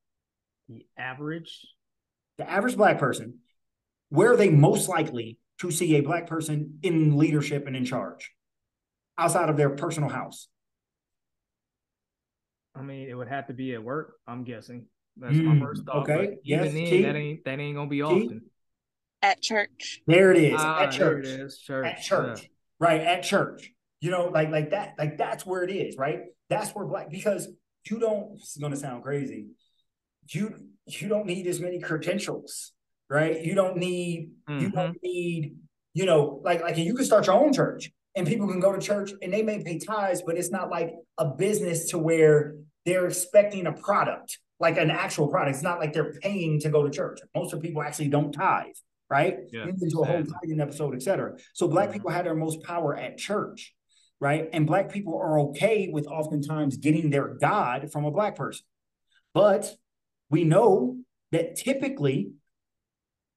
[SPEAKER 2] The average.
[SPEAKER 1] the average black person, where are they most likely to see a black person in leadership and in charge outside of their personal house?
[SPEAKER 2] I mean, it would have to be at work. I'm guessing. That's my
[SPEAKER 1] Mm,
[SPEAKER 2] first thought.
[SPEAKER 1] okay.
[SPEAKER 2] but
[SPEAKER 1] Yes,
[SPEAKER 2] Even then,
[SPEAKER 1] T?
[SPEAKER 2] that ain't that ain't gonna be
[SPEAKER 1] T?
[SPEAKER 2] often.
[SPEAKER 3] At church.
[SPEAKER 1] There it is
[SPEAKER 2] Ah,
[SPEAKER 1] at
[SPEAKER 2] there
[SPEAKER 1] church.
[SPEAKER 2] it is. Church.
[SPEAKER 1] At church, right? At church, you know, like like that, like that's where it is, right? That's where black because you don't. This is gonna sound crazy. You you don't need as many credentials, right? You don't need
[SPEAKER 2] Yeah.
[SPEAKER 1] you don't need you know like like you can start your own church and people can go to church and they may pay tithes but it's not like a business to where they're expecting a product like an actual product. It's not like they're paying to go to church. Most of people actually don't tithe right?
[SPEAKER 2] Yeah,
[SPEAKER 1] We've been to a whole tithing episode etc so black
[SPEAKER 2] Mhm.
[SPEAKER 1] people had their most power at church right? And black people are okay with oftentimes getting their god from a black person. But we know that typically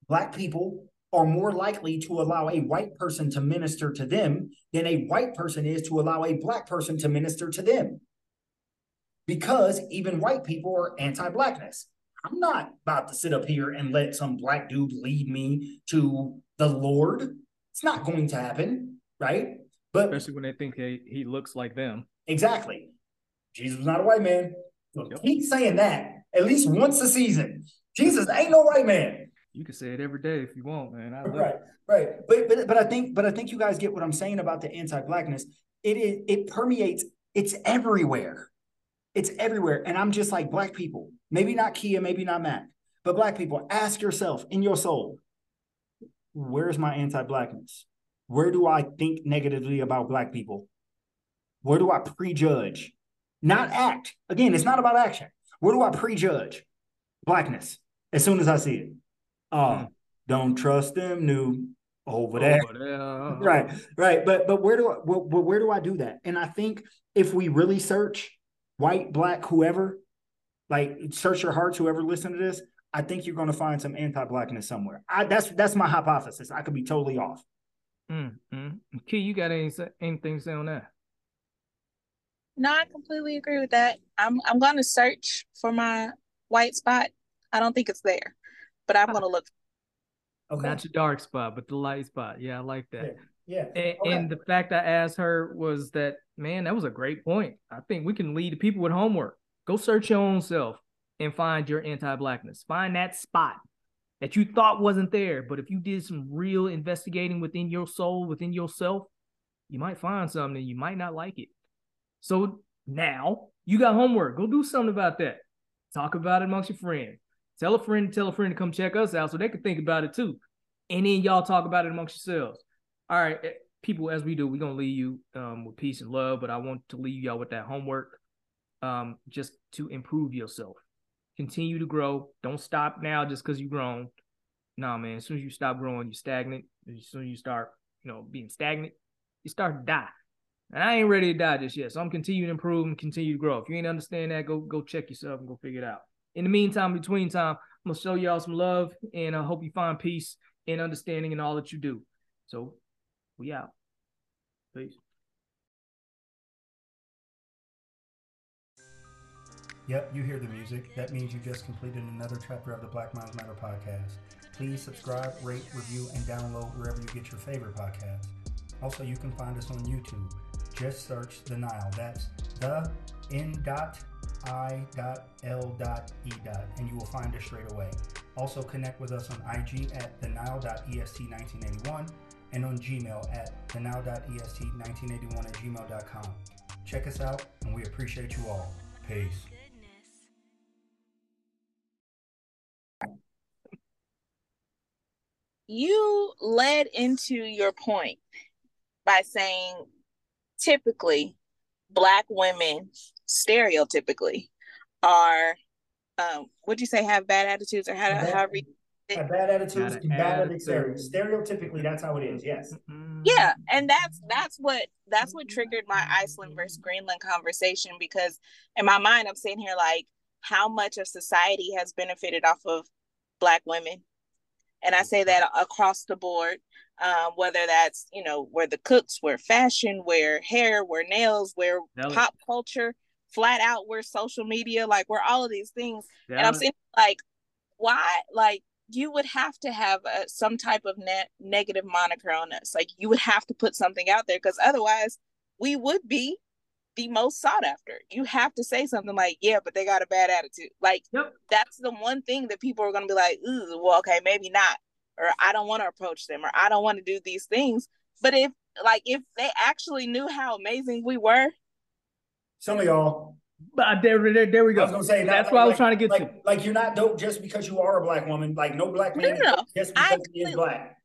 [SPEAKER 1] black people are more likely to allow a white person to minister to them than a white person is to allow a black person to minister to them. Because even white people are anti blackness. I'm not about to sit up here and let some black dude lead me to the Lord. It's not going to happen, right? But
[SPEAKER 2] Especially when they think he, he looks like them.
[SPEAKER 1] Exactly. Jesus was not a white man. So
[SPEAKER 2] Yep.
[SPEAKER 1] keep saying that at least once a season. Jesus ain't no white man.
[SPEAKER 2] You can say it every day if you want, man. I love
[SPEAKER 1] Right,
[SPEAKER 2] it.
[SPEAKER 1] right. But but but I think but I think you guys get what I'm saying about the anti-blackness. It is it permeates. It's everywhere. It's everywhere. And I'm just like black people. Maybe not Kia, maybe not Mac, but black people. Ask yourself in your soul, where's my anti-blackness? Where do I think negatively about black people? Where do I prejudge? Not act. Again, it's not about action. Where do I prejudge blackness as soon as I see it? Oh,
[SPEAKER 2] Hmm.
[SPEAKER 1] don't trust them new over there.
[SPEAKER 2] Over there.
[SPEAKER 1] Right, right. But but where do I where, where do I do that? And I think if we really search white, black, whoever, like search your hearts, whoever listen to this, I think you're going to find some anti-blackness somewhere. I, that's that's my hypothesis. I could be totally off.
[SPEAKER 2] Mm, mm. Key, you got any, anything to say on that?
[SPEAKER 3] No, I completely agree with that. I'm I'm gonna search for my white spot. I don't think it's there, but I'm gonna look.
[SPEAKER 1] Okay.
[SPEAKER 2] Not your dark spot, but the light spot. Yeah, I like that.
[SPEAKER 1] Yeah.
[SPEAKER 2] And,
[SPEAKER 1] Okay.
[SPEAKER 2] and the fact I asked her was that, man, that was a great point. I think we can lead people with homework. Go search your own self. and find your anti-blackness. Find that spot that you thought wasn't there, but if you did some real investigating within your soul, within yourself, you might find something and you might not like it. So now you got homework. Go do something about that. Talk about it amongst your friends. Tell a friend, tell a friend to come check us out so they can think about it too. And then y'all talk about it amongst yourselves. All right, eh, people, as we do, we're gonna leave you um, with peace and love, but I want to leave y'all with that homework um, just to improve yourself. Continue to grow. Don't stop now just because you've grown. Nah, man. As soon as you stop growing, you're stagnant. As soon as you start, you know, being stagnant, you start to die. And I ain't ready to die just yet. So I'm continuing to improve and continue to grow. If you ain't understand that, go go check yourself and go figure it out. In the meantime, between time, I'm gonna show y'all some love and I hope you find peace and understanding in all that you do. So we out. Peace.
[SPEAKER 1] Yep, you hear the music. That means you just completed another chapter of the Black Minds Matter podcast. Please subscribe, rate, review, and download wherever you get your favorite podcasts. Also, you can find us on YouTube. Just search the Nile. That's the N dot I dot L dot E dot, and you will find us straight away. Also, connect with us on IG at the Nile.est1981 and on Gmail at the Nile.est1981 at gmail.com. Check us out, and we appreciate you all. Peace.
[SPEAKER 3] You led into your point by saying typically black women stereotypically are um would you say have bad attitudes or how
[SPEAKER 1] Bad-
[SPEAKER 3] however you-
[SPEAKER 1] Have bad attitudes
[SPEAKER 2] Bad
[SPEAKER 1] and bad
[SPEAKER 2] attitude.
[SPEAKER 1] attitudes. Stereotypically, that's how it is. Yes.
[SPEAKER 3] yeah and that's that's what that's what triggered my iceland versus greenland conversation because in my mind i'm sitting here like how much of society has benefited off of black women and i say that across the board um, whether that's you know where the cooks where fashion where hair where nails where
[SPEAKER 2] Tell it.
[SPEAKER 3] pop culture flat out where social media like where all of these things. And i'm saying like why like you would have to have a, some type of net negative moniker on us. Like you would have to put something out there because otherwise we would be the most sought after. You have to say something like yeah but they got a bad attitude. Like
[SPEAKER 2] Yep.
[SPEAKER 3] that's the one thing that people are going to be like ooh well okay maybe not or i don't want to approach them or i don't want to do these things but if like if they actually knew how amazing we were
[SPEAKER 1] Some of y'all.
[SPEAKER 2] But uh, there, there, there we go.
[SPEAKER 1] I
[SPEAKER 2] go.
[SPEAKER 1] was gonna say
[SPEAKER 2] That's
[SPEAKER 1] not-
[SPEAKER 2] what I was
[SPEAKER 1] like-
[SPEAKER 2] trying to get
[SPEAKER 1] like,
[SPEAKER 2] to.
[SPEAKER 1] Like you're not dope just because you are a black woman. Like no black man
[SPEAKER 3] No,
[SPEAKER 1] is
[SPEAKER 3] no,
[SPEAKER 1] just
[SPEAKER 3] I
[SPEAKER 1] because he is
[SPEAKER 3] completely-
[SPEAKER 1] black.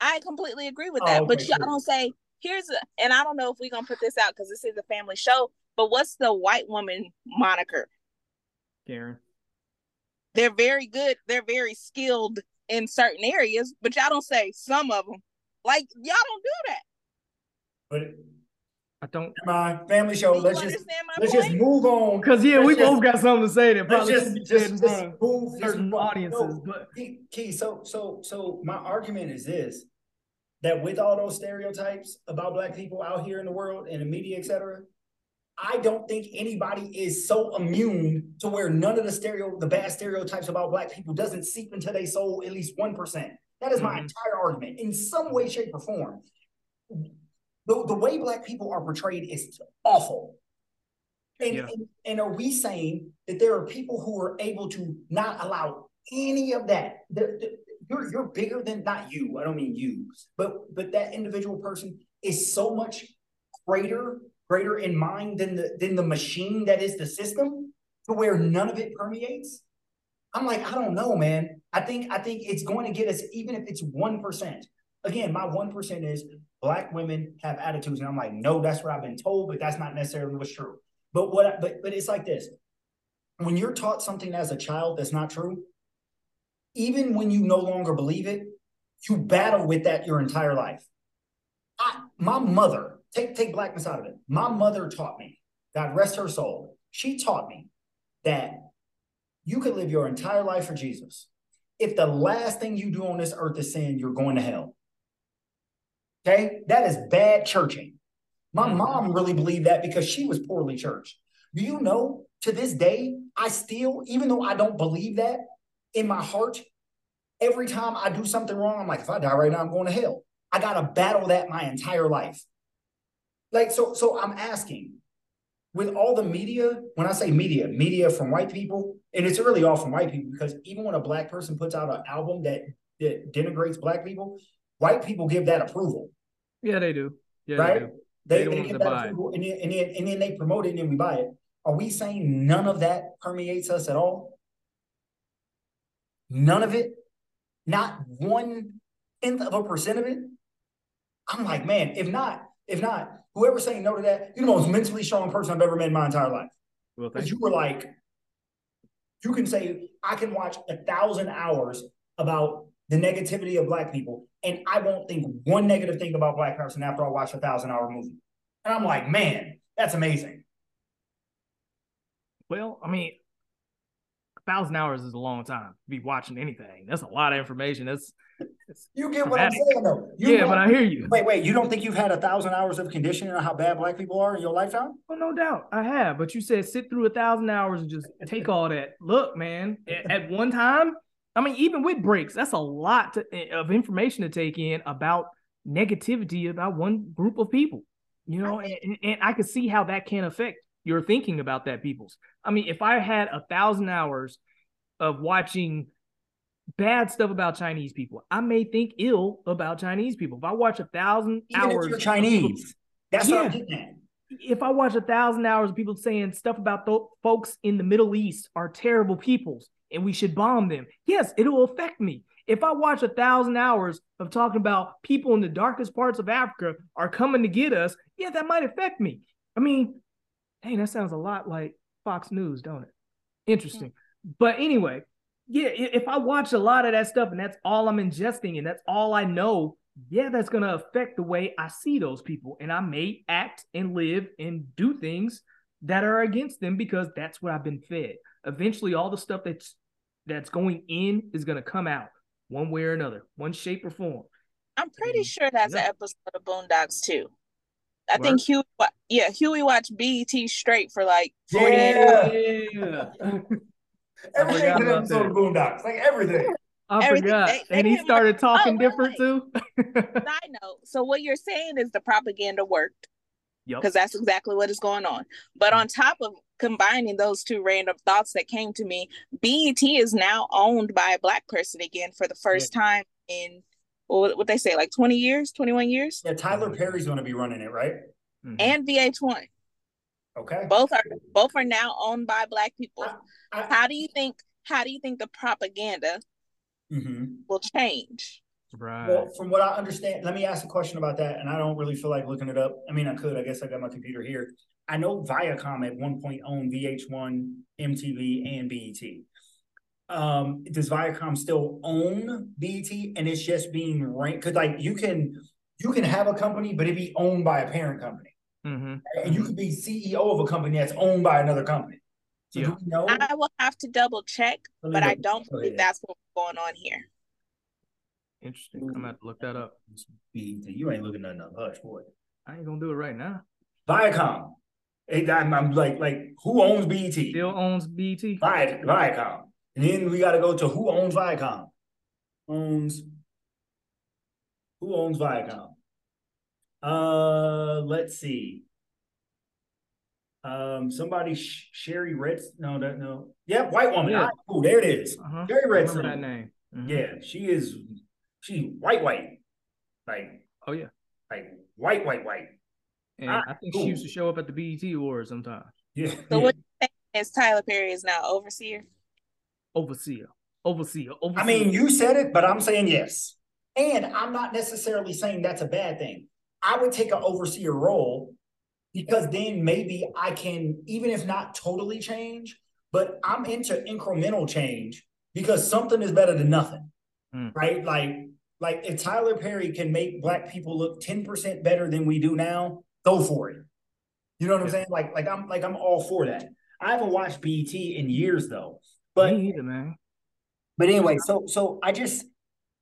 [SPEAKER 3] I completely agree with
[SPEAKER 1] Oh,
[SPEAKER 3] that. but
[SPEAKER 1] okay,
[SPEAKER 3] y'all
[SPEAKER 1] cool.
[SPEAKER 3] don't say here's a, and I don't know if we're gonna put this out because this is a family show. But what's the white woman moniker?
[SPEAKER 2] Karen.
[SPEAKER 3] They're very good. They're very skilled in certain areas, but y'all don't say some of them. Like y'all don't do that.
[SPEAKER 1] But
[SPEAKER 2] I don't
[SPEAKER 1] my family show.
[SPEAKER 3] Do
[SPEAKER 1] Let's just let's
[SPEAKER 3] point?
[SPEAKER 1] just move on.
[SPEAKER 2] because yeah,
[SPEAKER 1] Let's
[SPEAKER 2] we
[SPEAKER 1] just-
[SPEAKER 2] both got something to say that
[SPEAKER 1] Let's
[SPEAKER 2] probably
[SPEAKER 1] just just, just move just
[SPEAKER 2] certain
[SPEAKER 1] move on.
[SPEAKER 2] audiences.
[SPEAKER 1] No,
[SPEAKER 2] But
[SPEAKER 1] Key, Key, so so so my argument is this that with all those stereotypes about black people out here in the world and the media, et cetera, I don't think anybody is so immune to where none of the stereo the bad stereotypes about black people doesn't seep into their soul at least one percent. That is my
[SPEAKER 2] Mhm.
[SPEAKER 1] entire argument in some way, shape, or form. The, the way black people are portrayed is awful. And,
[SPEAKER 2] Yeah.
[SPEAKER 1] and, and are we saying that there are people who are able to not allow any of that? The- the- you're, you're bigger than not you. I don't mean you, but but that individual person is so much greater, greater in mind than the than the machine that is the system, to where none of it permeates. I'm like, I don't know, man. I think I think it's going to get us, even if it's one percent. Again, my one percent is black women have attitudes, and I'm like, no, that's what I've been told, but that's not necessarily what's true. But what? But but it's like this: when you're taught something as a child that's not true, even when you no longer believe it, you battle with that your entire life. I, my mother, take take blackness out of it. My mother taught me, God rest her soul. She taught me that you could live your entire life for Jesus. If the last thing you do on this earth is sin, you're going to hell. Okay, that is bad churching. My
[SPEAKER 2] Mhm.
[SPEAKER 1] mom really believed that because she was poorly churched. Do you know to this day, I still, even though I don't believe that in my heart, every time I do something wrong, I'm like, if I die right now, I'm going to hell. I gotta battle that my entire life. Like, so, so I'm asking, with all the media, when I say media, media from white people, and it's really all from white people because even when a black person puts out an album that that denigrates black people, white people give that approval,
[SPEAKER 2] Yeah, they do. Yeah,
[SPEAKER 1] right?
[SPEAKER 2] they do.
[SPEAKER 1] They,
[SPEAKER 2] They
[SPEAKER 1] give
[SPEAKER 2] that
[SPEAKER 1] that
[SPEAKER 2] buy it.
[SPEAKER 1] approval, and then, and then and then they promote it, and then we buy it. Are we saying none of that permeates us at all? None of it, not one tenth of a percent of it. I'm like, man, if not, if not, whoever's saying no to that, you're the most mentally strong person I've ever met in my entire life.
[SPEAKER 2] Well, you
[SPEAKER 1] were like, you can say, I can watch a thousand hours about the negativity of black people, and I won't think one negative thing about black person after I watch a thousand hour movie. And I'm like, man, that's amazing.
[SPEAKER 2] Well, I mean, a thousand hours is a long time to be watching anything. That's a lot of information. That's, that's
[SPEAKER 1] You get what I'm saying, though. You
[SPEAKER 2] yeah, but I hear you.
[SPEAKER 1] wait, wait. You don't think you've had a thousand hours of conditioning on how bad black people are in your lifetime?
[SPEAKER 2] Well, no doubt, I have. But you said sit through a thousand hours and just take all that. Look, man, at one time, I mean, even with breaks, that's a lot to, eh, of information to take in about negativity about one group of people. You know, and, and- and I could see how that can affect your thinking about that people's. I mean, if I had a thousand hours of watching bad stuff about Chinese people, I may think ill about Chinese people. If I watch a thousand
[SPEAKER 1] Even
[SPEAKER 2] hours
[SPEAKER 1] if you're
[SPEAKER 2] people-
[SPEAKER 1] Chinese, that's what I'm
[SPEAKER 2] Yeah.
[SPEAKER 1] getting at.
[SPEAKER 2] if I watch a thousand hours of people saying stuff about folks in the Middle East are terrible peoples and we should bomb them, yes, it'll affect me. If I watch a thousand hours of talking about people in the darkest parts of Africa are coming to get us, yeah, that might affect me. I mean, hey, that sounds a lot like Fox News, don't it? Interesting. But anyway, yeah, if I watch a lot of that stuff and that's all I'm ingesting and that's all I know, yeah, that's going to affect the way I see those people. And I may act and live and do things that are against them because that's what I've been fed. Eventually, all the stuff that's that's going in is going to come out one way or another, one shape or form.
[SPEAKER 3] I'm pretty
[SPEAKER 2] Mm,
[SPEAKER 3] sure that's
[SPEAKER 2] yeah.
[SPEAKER 3] an episode of Boondocks too. I
[SPEAKER 2] Word?
[SPEAKER 3] think Huey, yeah, Huey watched BET straight for like 40
[SPEAKER 1] Yeah.
[SPEAKER 2] Yeah.
[SPEAKER 1] Everything
[SPEAKER 2] forgot
[SPEAKER 1] in
[SPEAKER 2] about
[SPEAKER 1] episode of Boondocks, like everything.
[SPEAKER 2] I
[SPEAKER 3] Everything-
[SPEAKER 2] forgot.
[SPEAKER 3] they- they
[SPEAKER 2] and he
[SPEAKER 3] hit my-
[SPEAKER 2] started talking
[SPEAKER 3] Oh,
[SPEAKER 2] different too.
[SPEAKER 3] Side note. So what you're saying is the propaganda worked
[SPEAKER 2] yep.
[SPEAKER 3] because that's exactly what is going on. But on top of combining those two random thoughts that came to me, BET is now owned by a black person again for the first time in what what they say like 20 years, 21 years,
[SPEAKER 1] Yeah, Tyler Perry's going to be running it, right?
[SPEAKER 2] Mhm.
[SPEAKER 3] and VH1.
[SPEAKER 1] Okay.
[SPEAKER 3] Both are both are now owned by black people.
[SPEAKER 1] I-
[SPEAKER 3] How do you think how do you think the propaganda
[SPEAKER 1] Mhm.
[SPEAKER 3] will change?
[SPEAKER 2] right.
[SPEAKER 1] Well, from what I understand, let me ask a question about that, and I don't really feel like looking it up. I mean, I could. I guess I got my computer here. I know Viacom at one point owned VH1, MTV, and BET. Um, does Viacom still own BET, and it's just being ranked? Because like you can you can have a company, but it be owned by a parent company,
[SPEAKER 2] hmm
[SPEAKER 1] and you could be CEO of a company that's owned by another company. So
[SPEAKER 2] Yeah.
[SPEAKER 1] do we know?
[SPEAKER 3] I will have to double check,
[SPEAKER 1] Let me
[SPEAKER 3] but I don't
[SPEAKER 1] go
[SPEAKER 3] believe
[SPEAKER 1] ahead.
[SPEAKER 3] that's what's going on here.
[SPEAKER 2] Interesting. I'm gonna have to look that up.
[SPEAKER 1] BET, you ain't looking nothing up, hush, boy.
[SPEAKER 2] I ain't gonna do it right now.
[SPEAKER 1] Viacom. Hey, I'm, I'm like, like, who owns BET?
[SPEAKER 2] Still owns BT.
[SPEAKER 1] Vi- Viacom. And then we got to go to who owns Viacom. Owns. Who owns Viacom? Uh, let's see. Um, somebody Sh- Shari Reds. No, that no. Yep, white woman.
[SPEAKER 2] Yeah.
[SPEAKER 1] All right, cool, there it is.
[SPEAKER 2] Uh-huh.
[SPEAKER 1] Shari
[SPEAKER 2] Remember
[SPEAKER 1] Redstone.
[SPEAKER 2] that name. Mhm.
[SPEAKER 1] Yeah, she is. She white, white, like,
[SPEAKER 2] Oh yeah.
[SPEAKER 1] like white, white, white.
[SPEAKER 2] And
[SPEAKER 1] Ah,
[SPEAKER 2] I think
[SPEAKER 1] cool.
[SPEAKER 2] she used to show up at the BET Awards sometimes.
[SPEAKER 1] Yeah.
[SPEAKER 3] So
[SPEAKER 1] yeah.
[SPEAKER 3] what you're saying is Tyler Perry is now overseer?
[SPEAKER 2] Overseer. Overseer. Overseer.
[SPEAKER 1] I mean, you said it, but I'm saying yes. And I'm not necessarily saying that's a bad thing. I would take an overseer role because then maybe I can, even if not totally change, but I'm into incremental change because something is better than nothing.
[SPEAKER 2] Mm.
[SPEAKER 1] Right? Like, like if Tyler Perry can make black people look 10% better than we do now, go for it. You know what I'm saying? Like, like I'm like I'm all for that. I haven't watched BET in years though. But
[SPEAKER 2] me either, man.
[SPEAKER 1] but anyway, so so I just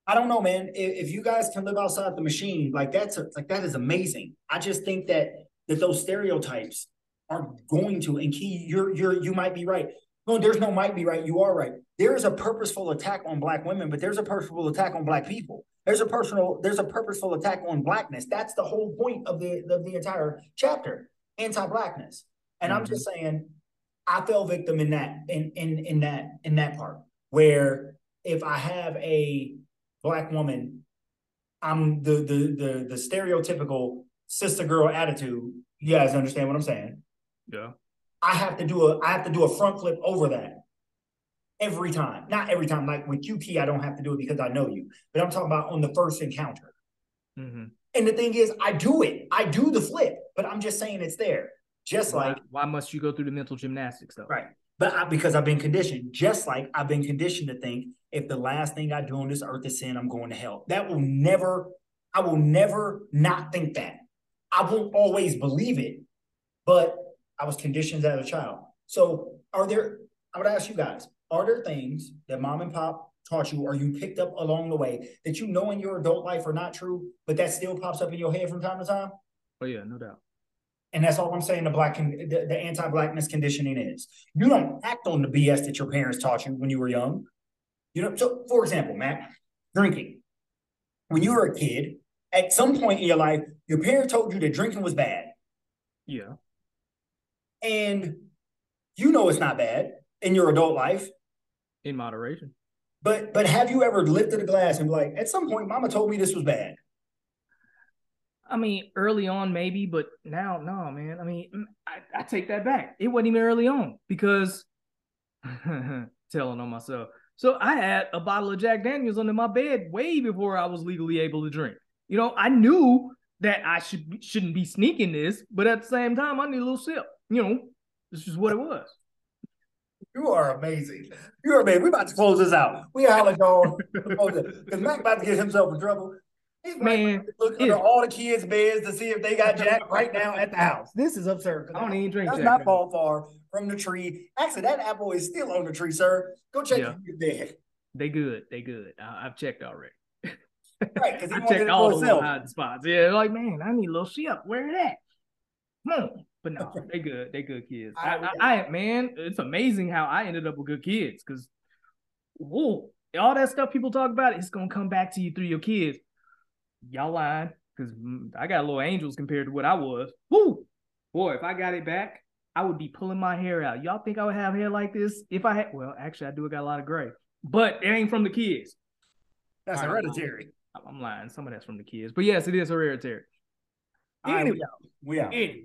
[SPEAKER 1] I don't know, man. If, if you guys can live outside the machine, like that's a, like that is amazing. I just think that that those stereotypes are going to and key. You're you're you might be right. No, there's no might be right. You are right. There is a purposeful attack on black women, but there's a purposeful attack on black people. There's a personal. There's a purposeful attack on blackness. That's the whole point of the of the entire chapter. Anti-blackness. And I'm
[SPEAKER 2] Mhm.
[SPEAKER 1] just saying, I fell victim in that in in in that in that part where if I have a black woman, I'm the the the the stereotypical sister girl attitude. You guys understand what I'm saying?
[SPEAKER 2] Yeah.
[SPEAKER 1] I have to do a I have to do a front flip over that every time. Not every time. Like with you, Key, I don't have to do it because I know you. But I'm talking about on the first encounter.
[SPEAKER 2] Mm-hmm.
[SPEAKER 1] And the thing is, I do it. I do the flip, but I'm just saying it's there. Just
[SPEAKER 2] Why,
[SPEAKER 1] like
[SPEAKER 2] why must you go through the mental gymnastics though?
[SPEAKER 1] right. But I, because I've been conditioned, just like I've been conditioned to think if the last thing I do on this earth is sin, I'm going to hell. That will never, I will never not think that. I won't always believe it, but I was conditioned as a child. So are there, I would ask you guys, are there things that mom and pop taught you or you picked up along the way that you know in your adult life are not true, but that still pops up in your head from time to time?
[SPEAKER 2] Oh yeah, no doubt.
[SPEAKER 1] And that's all I'm saying. The black, con- the, the anti-blackness conditioning is you don't act on the BS that your parents taught you when you were young. You know, so for example, Matt, drinking. When you were a kid, at some point in your life, your parents told you that drinking was bad,
[SPEAKER 2] Yeah.
[SPEAKER 1] and you know it's not bad in your adult life.
[SPEAKER 2] In moderation.
[SPEAKER 1] But but have you ever lifted a glass and be like, at some point, Mama told me this was bad?
[SPEAKER 2] I mean, early on maybe, but now no, man. I mean, mm, I, I take that back. It wasn't even early on because telling on myself. So I had a bottle of Jack Daniels under my bed way before I was legally able to drink. You know, I knew that I should shouldn't be sneaking this, but at the same time, I need a little sip. You know, this is what it was.
[SPEAKER 1] You are amazing. You are amazing. We're about to close this out. We holler on because Mac about to get himself in trouble.
[SPEAKER 2] Man,
[SPEAKER 1] look under all the kids' beds to see if they got Jack right now at the house. This is absurd.
[SPEAKER 2] I don't even drink
[SPEAKER 1] That's
[SPEAKER 2] Jack.
[SPEAKER 1] not fall far from the tree. Actually, that apple is still on the tree, sir. Go check
[SPEAKER 2] Yeah.
[SPEAKER 1] if dead.
[SPEAKER 2] They good. They good. I, I've checked already.
[SPEAKER 1] Right, because he
[SPEAKER 2] I checked all the little hiding spots. Yeah, like man, I need a little shit. Where it at? On. But no, they good. They good kids. I,
[SPEAKER 1] I-
[SPEAKER 2] I, I man, it's amazing how I ended up with good kids. Cause whoa, all that stuff people talk about, it's gonna come back to you through your kids. Y'all lying, cause mm, I got a little angels compared to what I was. Woo, boy, if I got it back, I would be pulling my hair out. Y'all think I would have hair like this if I had? Well, actually, I do got a lot of gray, but it ain't from the kids.
[SPEAKER 1] That's
[SPEAKER 2] right.
[SPEAKER 1] hereditary.
[SPEAKER 2] I'm- I'm lying. Some of that's from the kids, but yes, it is hereditary. All right,
[SPEAKER 1] Anyway,
[SPEAKER 2] we out.
[SPEAKER 1] we out.
[SPEAKER 2] Anyway.